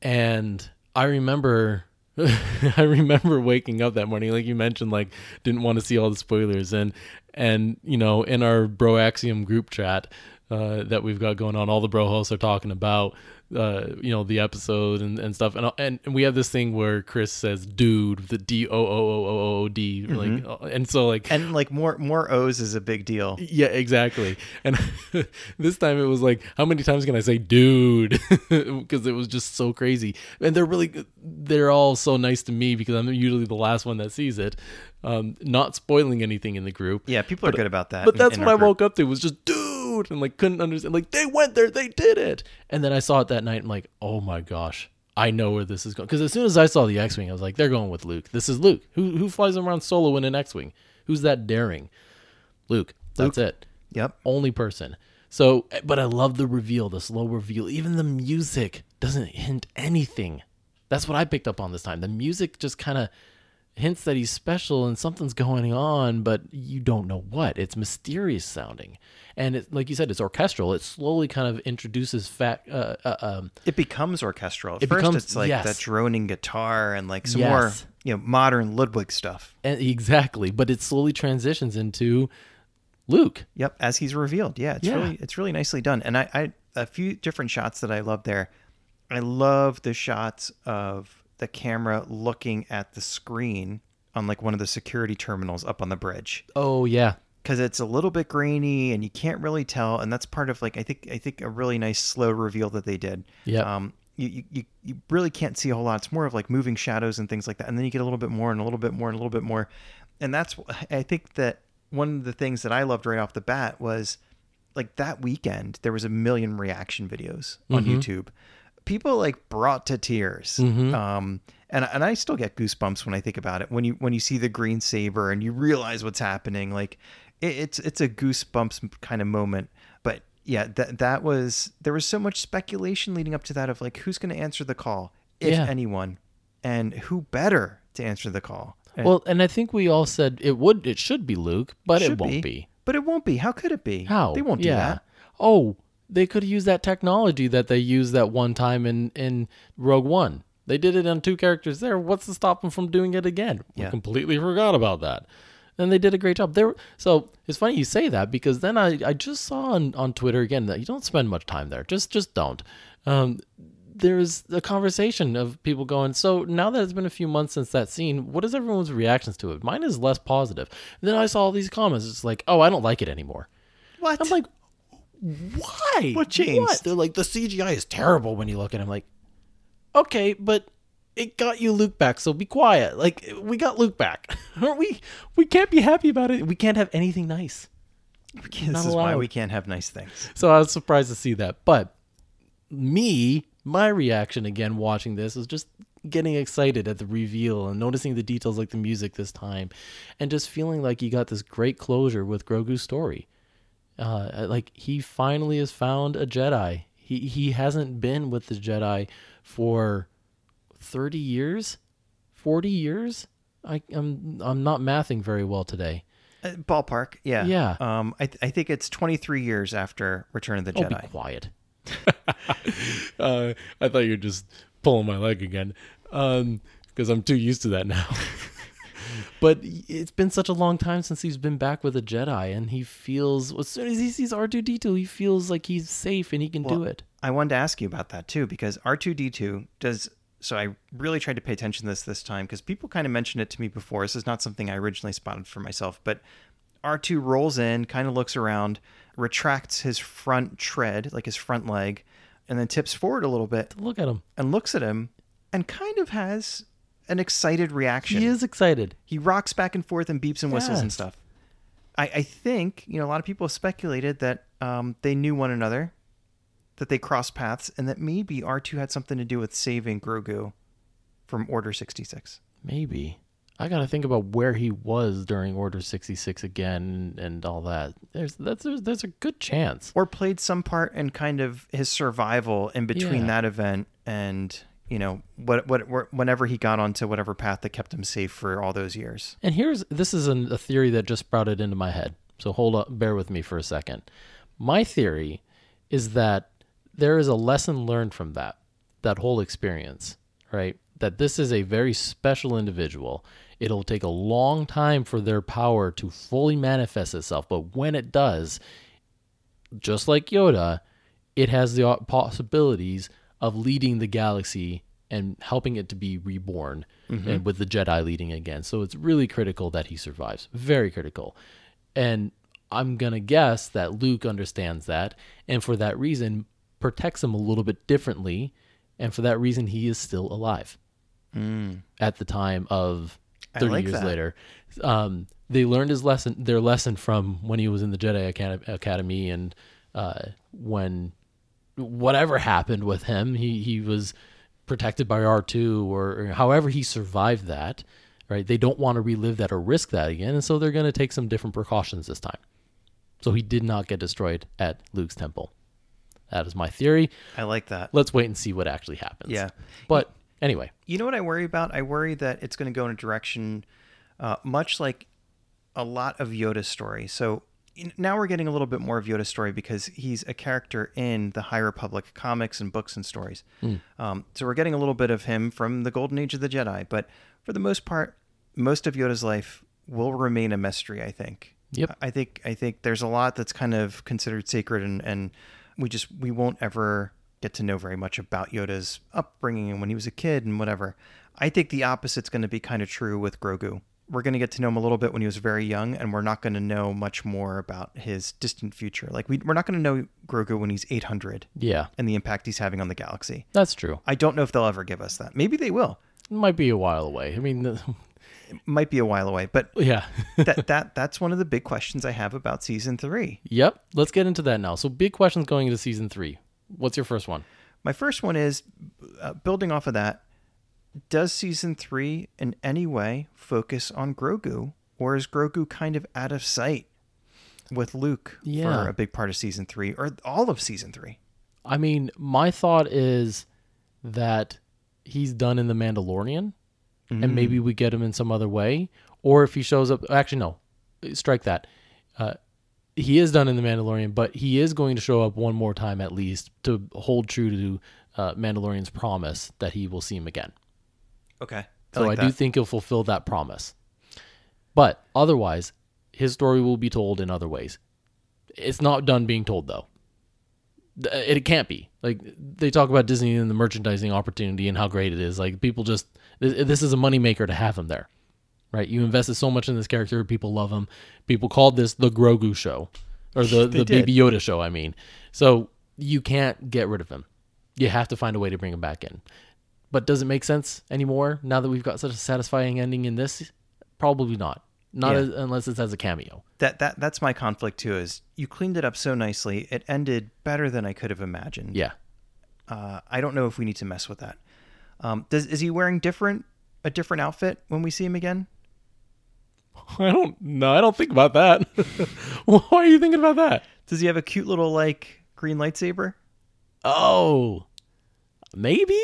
And I remember I remember waking up that morning, like you mentioned, like didn't want to see all the spoilers and and you know, in our Bro Axiom group chat uh, that we've got going on, all the bro hosts are talking about uh, you know, the episode and, and stuff. And, and and we have this thing where Chris says dude, the D O O O O O D like uh, and so like And like more more O's is a big deal. yeah, exactly. And this time it was like, how many times can I say dude? Because it was just so crazy. And they're really, they're all so nice to me because I'm usually the last one that sees it. Um, not spoiling anything in the group. Yeah, people are good about that. But in- that's in what I group. woke up to was just dude and like couldn't understand. Like they went there, they did it. And then I saw it that night. I'm like, oh my gosh, I know where this is going. Because as soon as I saw the X-wing, I was like, they're going with Luke. This is Luke. Who who flies around solo in an X-wing? Who's that daring? Luke. That's it. Yep. Only person. So, eh, but I love the reveal, the slow reveal. Even the music doesn't hint anything. That's what I picked up on this time. The music just kind of hints that he's special and something's going on, but you don't know what. It's mysterious sounding, and it, like you said, it's orchestral. It slowly kind of introduces fact. Uh, uh, um, It becomes orchestral. At It first, becomes- it's like yes. that droning guitar and like some Yes. more, you know, modern Ludwig stuff. and exactly, but it slowly transitions into Luke. Yep, as he's revealed. Yeah, it's Yeah. really it's really nicely done. And I, I a few different shots that I love there. I love the shots of the camera looking at the screen on like one of the security terminals up on the bridge Oh yeah, because it's a little bit grainy and you can't really tell. And that's part of like I think I think a really nice slow reveal that they did. Yeah. Um, you, you, you, you really can't see a whole lot. It's more of like moving shadows and things like that. And then you get a little bit more and a little bit more and a little bit more. And that's, I think that one of the things that I loved right off the bat was like that weekend, there was a million reaction videos on YouTube. People like brought to tears. Um, and, and I still get goosebumps when I think about it. When you, when you see the green saber and you realize what's happening, like it, it's, it's a goosebumps kind of moment. But yeah, that that was there was so much speculation leading up to that of like who's going to answer the call, if Yeah. anyone, and who better to answer the call. And Well, and I think we all said it would, it should be Luke, but it should won't be. But it won't be. How could it be? How? they won't do yeah. that. Oh, they could use that technology that they used that one time in in Rogue One. They did it on two characters there. What's to stop them from doing it again? We completely forgot about that. And they did a great job. There so it's funny you say that because then I, I just saw on, on Twitter again that you don't spend much time there. Just just don't. Um there's a conversation of people going, so now that it's been a few months since that scene, what is everyone's reactions to it? Mine is less positive. And then I saw all these comments. It's like, oh, I don't like it anymore. What? I'm like, why? What changed? They're like, the CGI is terrible when you look at him. Like, okay, but it got you Luke back, so be quiet. Like, we got Luke back. Aren't we? We can't be happy about it. We can't have anything nice. Can't- not this is why we can't have nice things. So I was surprised to see that. But me, my reaction again watching this was just getting excited at the reveal and noticing the details like the music this time and just feeling like you got this great closure with Grogu's story. Uh, like he finally has found a Jedi. He he hasn't been with the Jedi for 30 years, 40 years. I, I'm I'm not mathing very well today. Uh, ballpark, yeah, Yeah. Um, I th- I think it's 23 years after Return of the Oh, Jedi. be quiet. uh, I thought you were just pulling my leg again, because I'm too used to that now. but it's been such a long time since he's been back with a Jedi, and he feels as soon as he sees R two D two, he feels like he's safe and he can do it. I wanted to ask you about that too because R2D2 does so I really tried to pay attention to this this time because people kind of mentioned it to me before. This is not something I originally spotted for myself, but R2 rolls in, kind of looks around, retracts his front tread, like his front leg, and then tips forward a little bit Look at him; and looks at him and kind of has an excited reaction. he is excited. He rocks back and forth and beeps and whistles and stuff. I, I think, you know, a lot of people have speculated that um, they knew one another, that they crossed paths, and that maybe R2 had something to do with saving Grogu from Order 66. Maybe I got to think about where he was during Order sixty six again and all that. There's that's there's, there's a good chance. Or played some part in kind of his survival in between Yeah. that event and, you know, what, what, whenever he got onto whatever path that kept him safe for all those years. And here's this is an, a theory that just sprouted into my head. So hold up, bear with me for a second. My theory is that there is a lesson learned from that that whole experience, right? That this is a very special individual. It'll take a long time for their power to fully manifest itself, but when it does, just like Yoda, it has the uh, possibilities of leading the galaxy and helping it to be reborn and with the Jedi leading again. So it's really critical that he survives. Very critical. And I'm going to guess that Luke understands that and for that reason protects him a little bit differently and for that reason he is still alive at the time of 30 like years that. later. Um, they learned his lesson, their lesson from when he was in the Jedi Acad- Academy, and uh, when whatever happened with him, he he was protected by R two, or, or however he survived that. Right? They don't want to relive that or risk that again, and so they're going to take some different precautions this time. So he did not get destroyed at Luke's temple. That is my theory. I like that. Let's wait and see what actually happens. Yeah. But anyway, You know what I worry about? I worry that it's going to go in a direction uh, much like a lot of Yoda's story. So now we're getting a little bit more of Yoda's story because he's a character in the High Republic comics and books and stories. Um, so we're getting a little bit of him from the Golden Age of the Jedi. But for the most part, most of Yoda's life will remain a mystery. I think. Yep. I think I think there's a lot that's kind of considered sacred, and and we just we won't ever get to know very much about Yoda's upbringing and when he was a kid and whatever. I think the opposite's going to be kind of true with Grogu. We're going to get to know him a little bit when he was very young, and we're not going to know much more about his distant future. Like we, we're not going to know Grogu when he's 800 Yeah, and the impact he's having on the galaxy. that's true. I don't know if they'll ever give us that. Maybe they will. It might be a while away. I mean, It might be a while away, but yeah. that that that's one of the big questions I have about season three. yep. Let's get into that now. So, big questions going into season three. What's your first one? My first one is uh, building off of that. Does season three in any way focus on Grogu, or is Grogu kind of out of sight with Luke Yeah. for a big part of season three, or all of season three? I mean, my thought is that he's done in The Mandalorian, and maybe we get him in some other way. Or if he shows up, actually, no, strike that. Uh, he is done in The Mandalorian, but he is going to show up one more time at least to hold true to uh, Mandalorian's promise that he will see him again. Okay, So I, do think he'll fulfill that promise. But otherwise, his story will be told in other ways. It's not done being told though. It can't be. Like they talk about Disney and the merchandising opportunity and how great it is. Like people just this, this is a moneymaker to have him there. Right? You invested so much in this character, people love him. People called this the Grogu show or the the did. Baby Yoda show, I mean. So you can't get rid of him. You have to find a way to bring him back in. But does it make sense anymore now that we've got such a satisfying ending in this? Probably not. Not Yeah. as, unless it's as a cameo. that that that's my conflict too. Is you cleaned it up so nicely, it ended better than I could have imagined. Yeah. Uh, I don't know if we need to mess with that. Um, does is he wearing different a different outfit when we see him again? I don't no, I don't think about that. Why are you thinking about that? Does he have a cute little like green lightsaber? Oh. Maybe?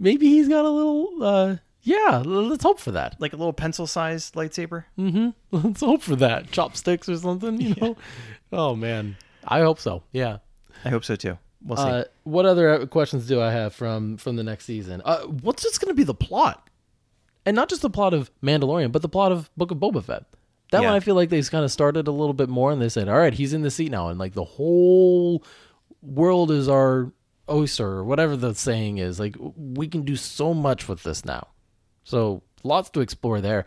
Maybe he's got a little uh yeah, let's hope for that. Like a little pencil sized lightsaber? Mhm. Let's hope for that. Chopsticks or something, you know. Oh man. I hope so. Yeah. I hope so too. We'll see. Uh, what other questions do I have from from the next season? Uh, what's just going to be the plot, and not just the plot of Mandalorian, but the plot of Book of Boba Fett. That Yeah. one I feel like they kind of started a little bit more, and they said, "All right, he's in the seat now," and like the whole world is our oyster, or whatever the saying is. Like we can do so much with this now, so lots to explore there.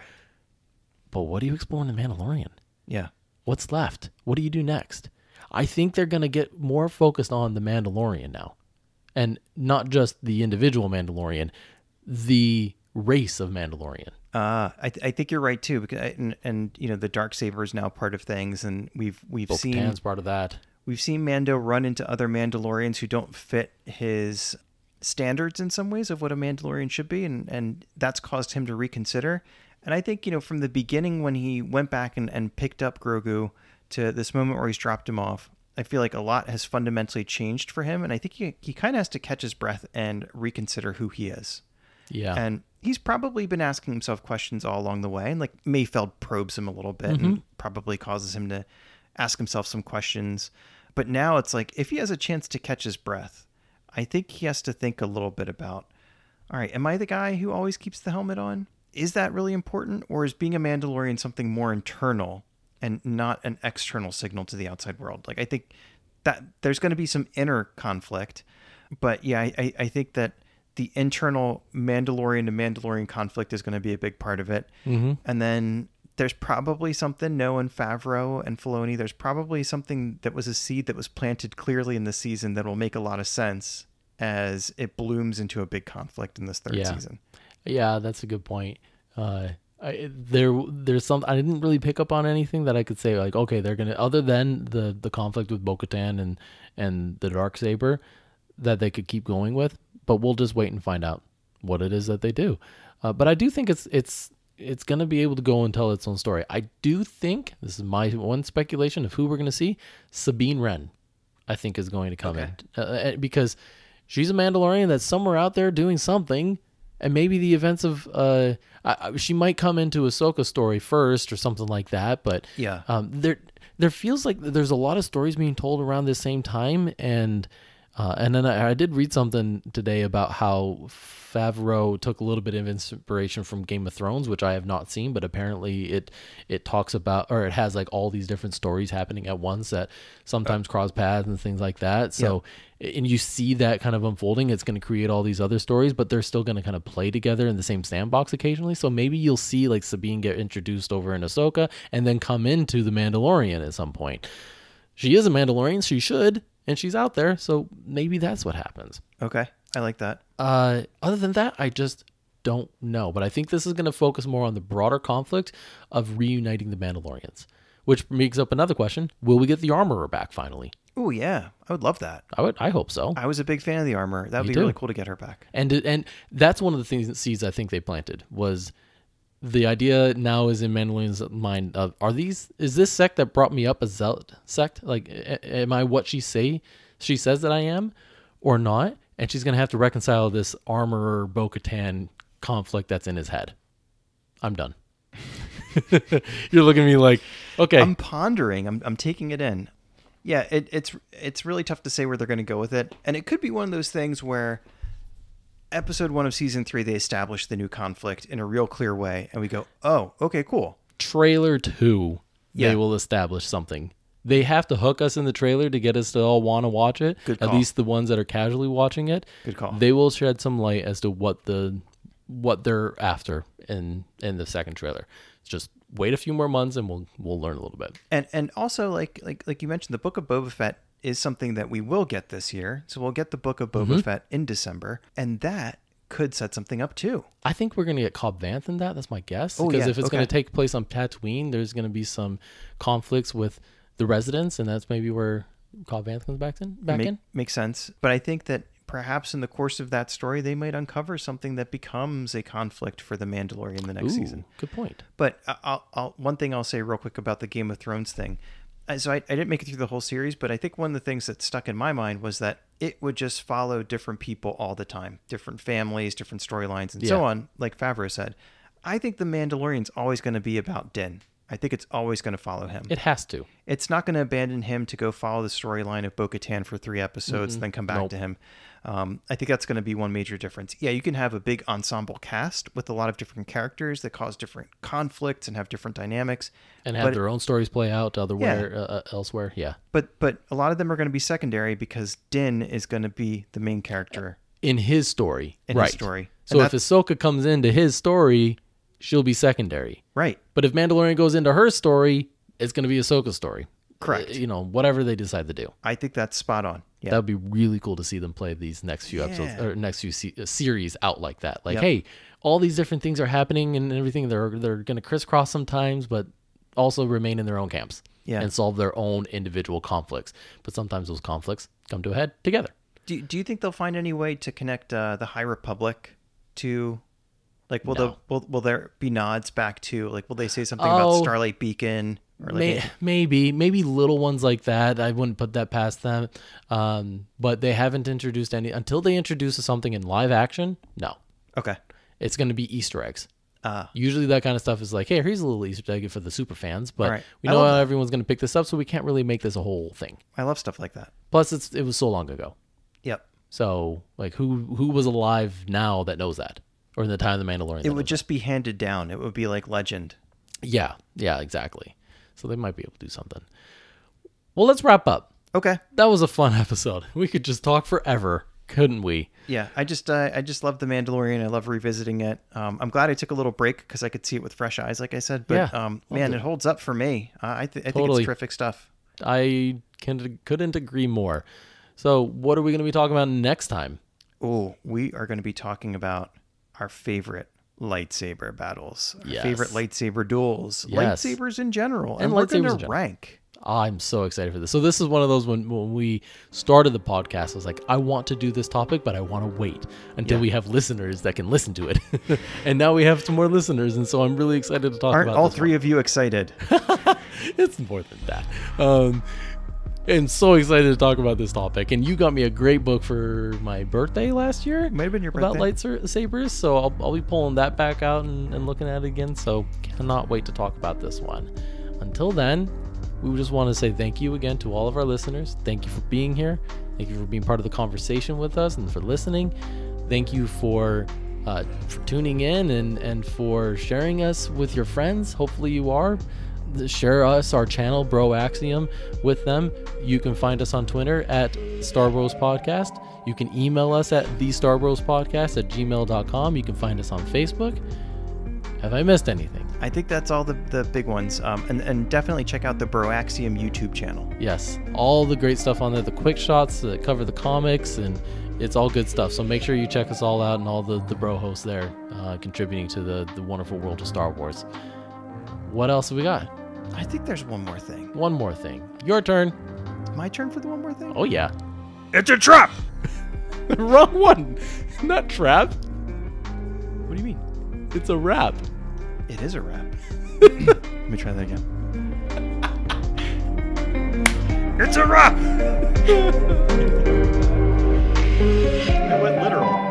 But what do you explore in the Mandalorian? yeah. What's left? What do you do next? I think they're going to get more focused on the Mandalorian now. And not just the individual Mandalorian, the race of Mandalorian. Uh, I, th- I think you're right too, because and, and you know the dark saber is now part of things, and we've we've seen Bo-Katan's part of that. We've seen Mando run into other Mandalorians who don't fit his standards in some ways of what a Mandalorian should be, and and that's caused him to reconsider. And I think you know from the beginning when he went back and, and picked up Grogu to this moment where he's dropped him off, I feel like a lot has fundamentally changed for him, and I think he he kind of has to catch his breath and reconsider who he is. Yeah. And he's probably been asking himself questions all along the way. And like Mayfeld probes him a little bit mm-hmm. and probably causes him to ask himself some questions. But now it's like if he has a chance to catch his breath, I think he has to think a little bit about all right, am I the guy who always keeps the helmet on? Is that really important? Or is being a Mandalorian something more internal and not an external signal to the outside world? Like, I think that there's going to be some inner conflict. But yeah, I, I, think that the internal Mandalorian to Mandalorian conflict is going to be a big part of it. Mhm. And then there's probably something, no, and Favreau and Filoni, there's probably something that was a seed that was planted clearly in the season that will make a lot of sense as it blooms into a big conflict in this third Yeah. season. Yeah, that's a good point. Uh, I, there, there's some. I didn't really pick up on anything that I could say like, okay, they're gonna. Other than the the conflict with Bo-Katan and and the dark saber, that they could keep going with. But we'll just wait and find out what it is that they do. Uh, but I do think it's it's it's gonna be able to go and tell its own story. I do think this is my one speculation of who we're gonna see. Sabine Wren, I think, is going to come Okay. in uh, uh, because she's a Mandalorian that's somewhere out there doing something, and maybe the events of uh, I, I- she might come into Ahsoka's story first or something like that. But Yeah. um, there there feels like there's a lot of stories being told around the same time, and Uh, and then I, I did read something today about how Favreau took a little bit of inspiration from Game of Thrones, which I have not seen, but apparently it it talks about or it has like all these different stories happening at once that sometimes cross paths and things like that. So and you see that kind of unfolding, it's going to create all these other stories, but they're still going to kind of play together in the same sandbox occasionally. So maybe you'll see like Sabine get introduced over in Ahsoka and then come into the Mandalorian at some point. She is a Mandalorian, she should, and she's out there, so maybe that's what happens. Okay, I like that. Uh, other than that, I just don't know. But I think this is going to focus more on the broader conflict of reuniting the Mandalorians, which makes up another question: Will we get the armorer back finally? Oh yeah, I would love that. I would. I hope so. I was a big fan of the armor. That would Me be too. really cool to get her back. And and that's one of the things that seeds I think they planted was the idea now is in Mandalorian's mind of are these is this sect that brought me up a zealot sect like a- am I what she say she says that I am or not and she's gonna have to reconcile this armorer Bo-Katan conflict that's in his head. I'm done. You're looking at me like okay I'm pondering. I'm I'm taking it in. Yeah, it, it's it's really tough to say where they're going to go with it, and it could be one of those things where episode one of season three they establish the new conflict in a real clear way, and we go, oh, okay, cool. trailer two, Yeah. they will establish something. They have to hook us in the trailer to get us to all want to watch it. Good call. At least the ones that are casually watching it. Good call. They will shed some light as to what the what they're after in in the second trailer. Just wait a few more months and we'll we'll learn a little bit. And and also like like like you mentioned, the book of Boba Fett is something that we will get this year. So we'll get the book of Boba Mm-hmm. Fett in December, and that could set something up too. I think we're gonna get Cobb Vanth in that. That's my guess. Oh, because yeah, if it's gonna take place on Tatooine, there's gonna be some conflicts with the residents, and that's maybe where Cobb Vanth comes back in. Back Make- in. Makes sense. But I think that perhaps in the course of that story, they might uncover something that becomes a conflict for the Mandalorian the next Ooh, season. Good point. But I'll, I'll, one thing I'll say real quick about the Game of Thrones thing. So I, I didn't make it through the whole series, but I think one of the things that stuck in my mind was that it would just follow different people all the time, different families, different storylines, and so on. Like Favreau said, I think the Mandalorian's always going to be about Din. I think it's always going to follow him. It has to. it's not going to abandon him to go follow the storyline of Bo-Katan for three episodes, then come back Nope. to him. Um, I think that's going to be one major difference. Yeah, you can have a big ensemble cast with a lot of different characters that cause different conflicts and have different dynamics, and have their own stories play out otherwhere uh, uh, elsewhere. Yeah. but but a lot of them are going to be secondary because Din is going to be the main character. In his story. In his right. story. So if Ahsoka comes into his story, she'll be secondary. Right. But if Mandalorian goes into her story, it's going to be Ahsoka's story. Correct. Uh, You know, whatever they decide to do. I think that's spot on. Yeah. That would be really cool to see them play these next few episodes or next few se- uh, series out like that. Like, Yep. hey, all these different things are happening and everything. They're they're going to crisscross sometimes, but also remain in their own camps Yeah. and solve their own individual conflicts. But sometimes those conflicts come to a head together. Do, do you think they'll find any way to connect uh, the High Republic to, like, will No. the will will there be nods back to like will they say something Oh. about Starlight Beacon or like May, a- maybe maybe little ones like that i wouldn't put that past them um, but they haven't introduced any until they introduce something in live action no okay it's going to be easter eggs uh usually that kind of stuff is like hey here's a little easter egg for the super fans but Right. we know how everyone's going to pick this up so we can't really make this a whole thing I love stuff like that. plus it's it was so long ago Yep. so like who who was alive now that knows that or in the time of the mandalorian It would just be handed down. It would be like legend. yeah yeah exactly so they might be able to do something well let's wrap up Okay. that was a fun episode. We could just talk forever, couldn't we? Yeah, I just uh, I just love the Mandalorian. I love revisiting it. Um, I'm glad I took a little break because I could see it with fresh eyes, like I said. But Yeah, um, man, it. it holds up for me. Uh, I, th- I think it's terrific stuff. I can couldn't agree more. So, what are we going to be talking about next time? Oh, we are going to be talking about our favorite lightsaber battles, our Yes. favorite lightsaber duels, Yes. lightsabers in general, And and, we're lightsabers going to rank. I'm so excited for this. So, this is one of those when, when we started the podcast, I was like, I want to do this topic, but I want to wait until Yeah. we have listeners that can listen to it. and now we have some more listeners, and so I'm really excited to talk about it. Aren't all three of you excited? It's more than that. Um, and so excited to talk about this topic. And you got me a great book for my birthday last year. Might have been your about birthday. lightsabers, so I'll, I'll be pulling that back out and, and looking at it again. So cannot wait to talk about this one. Until then, we just want to say thank you again to all of our listeners. Thank you for being here. Thank you for being part of the conversation with us and for listening. Thank you for, uh, for tuning in and, and for sharing us with your friends. Hopefully, you are. Share us, our channel, Bro Axiom, with them. You can find us on Twitter at Star Bros Podcast. You can email us at the Star Bros Podcast at gmail.com. You can find us on Facebook. Have I missed anything? I think that's all the, the big ones. Um, and, and definitely check out the Bro Axiom YouTube channel. Yes, all the great stuff on there, the quick shots that cover the comics, and it's all good stuff. So make sure you check us all out and all the, the bro hosts there uh, contributing to the, the wonderful world of Star Wars. What else have we got? I think there's one more thing. One more thing. Your turn. My turn for the one more thing? Oh, yeah. It's a trap! The wrong one. Not trap. What do you mean? It's a wrap. It is a wrap. Let me try that again. It's a wrap!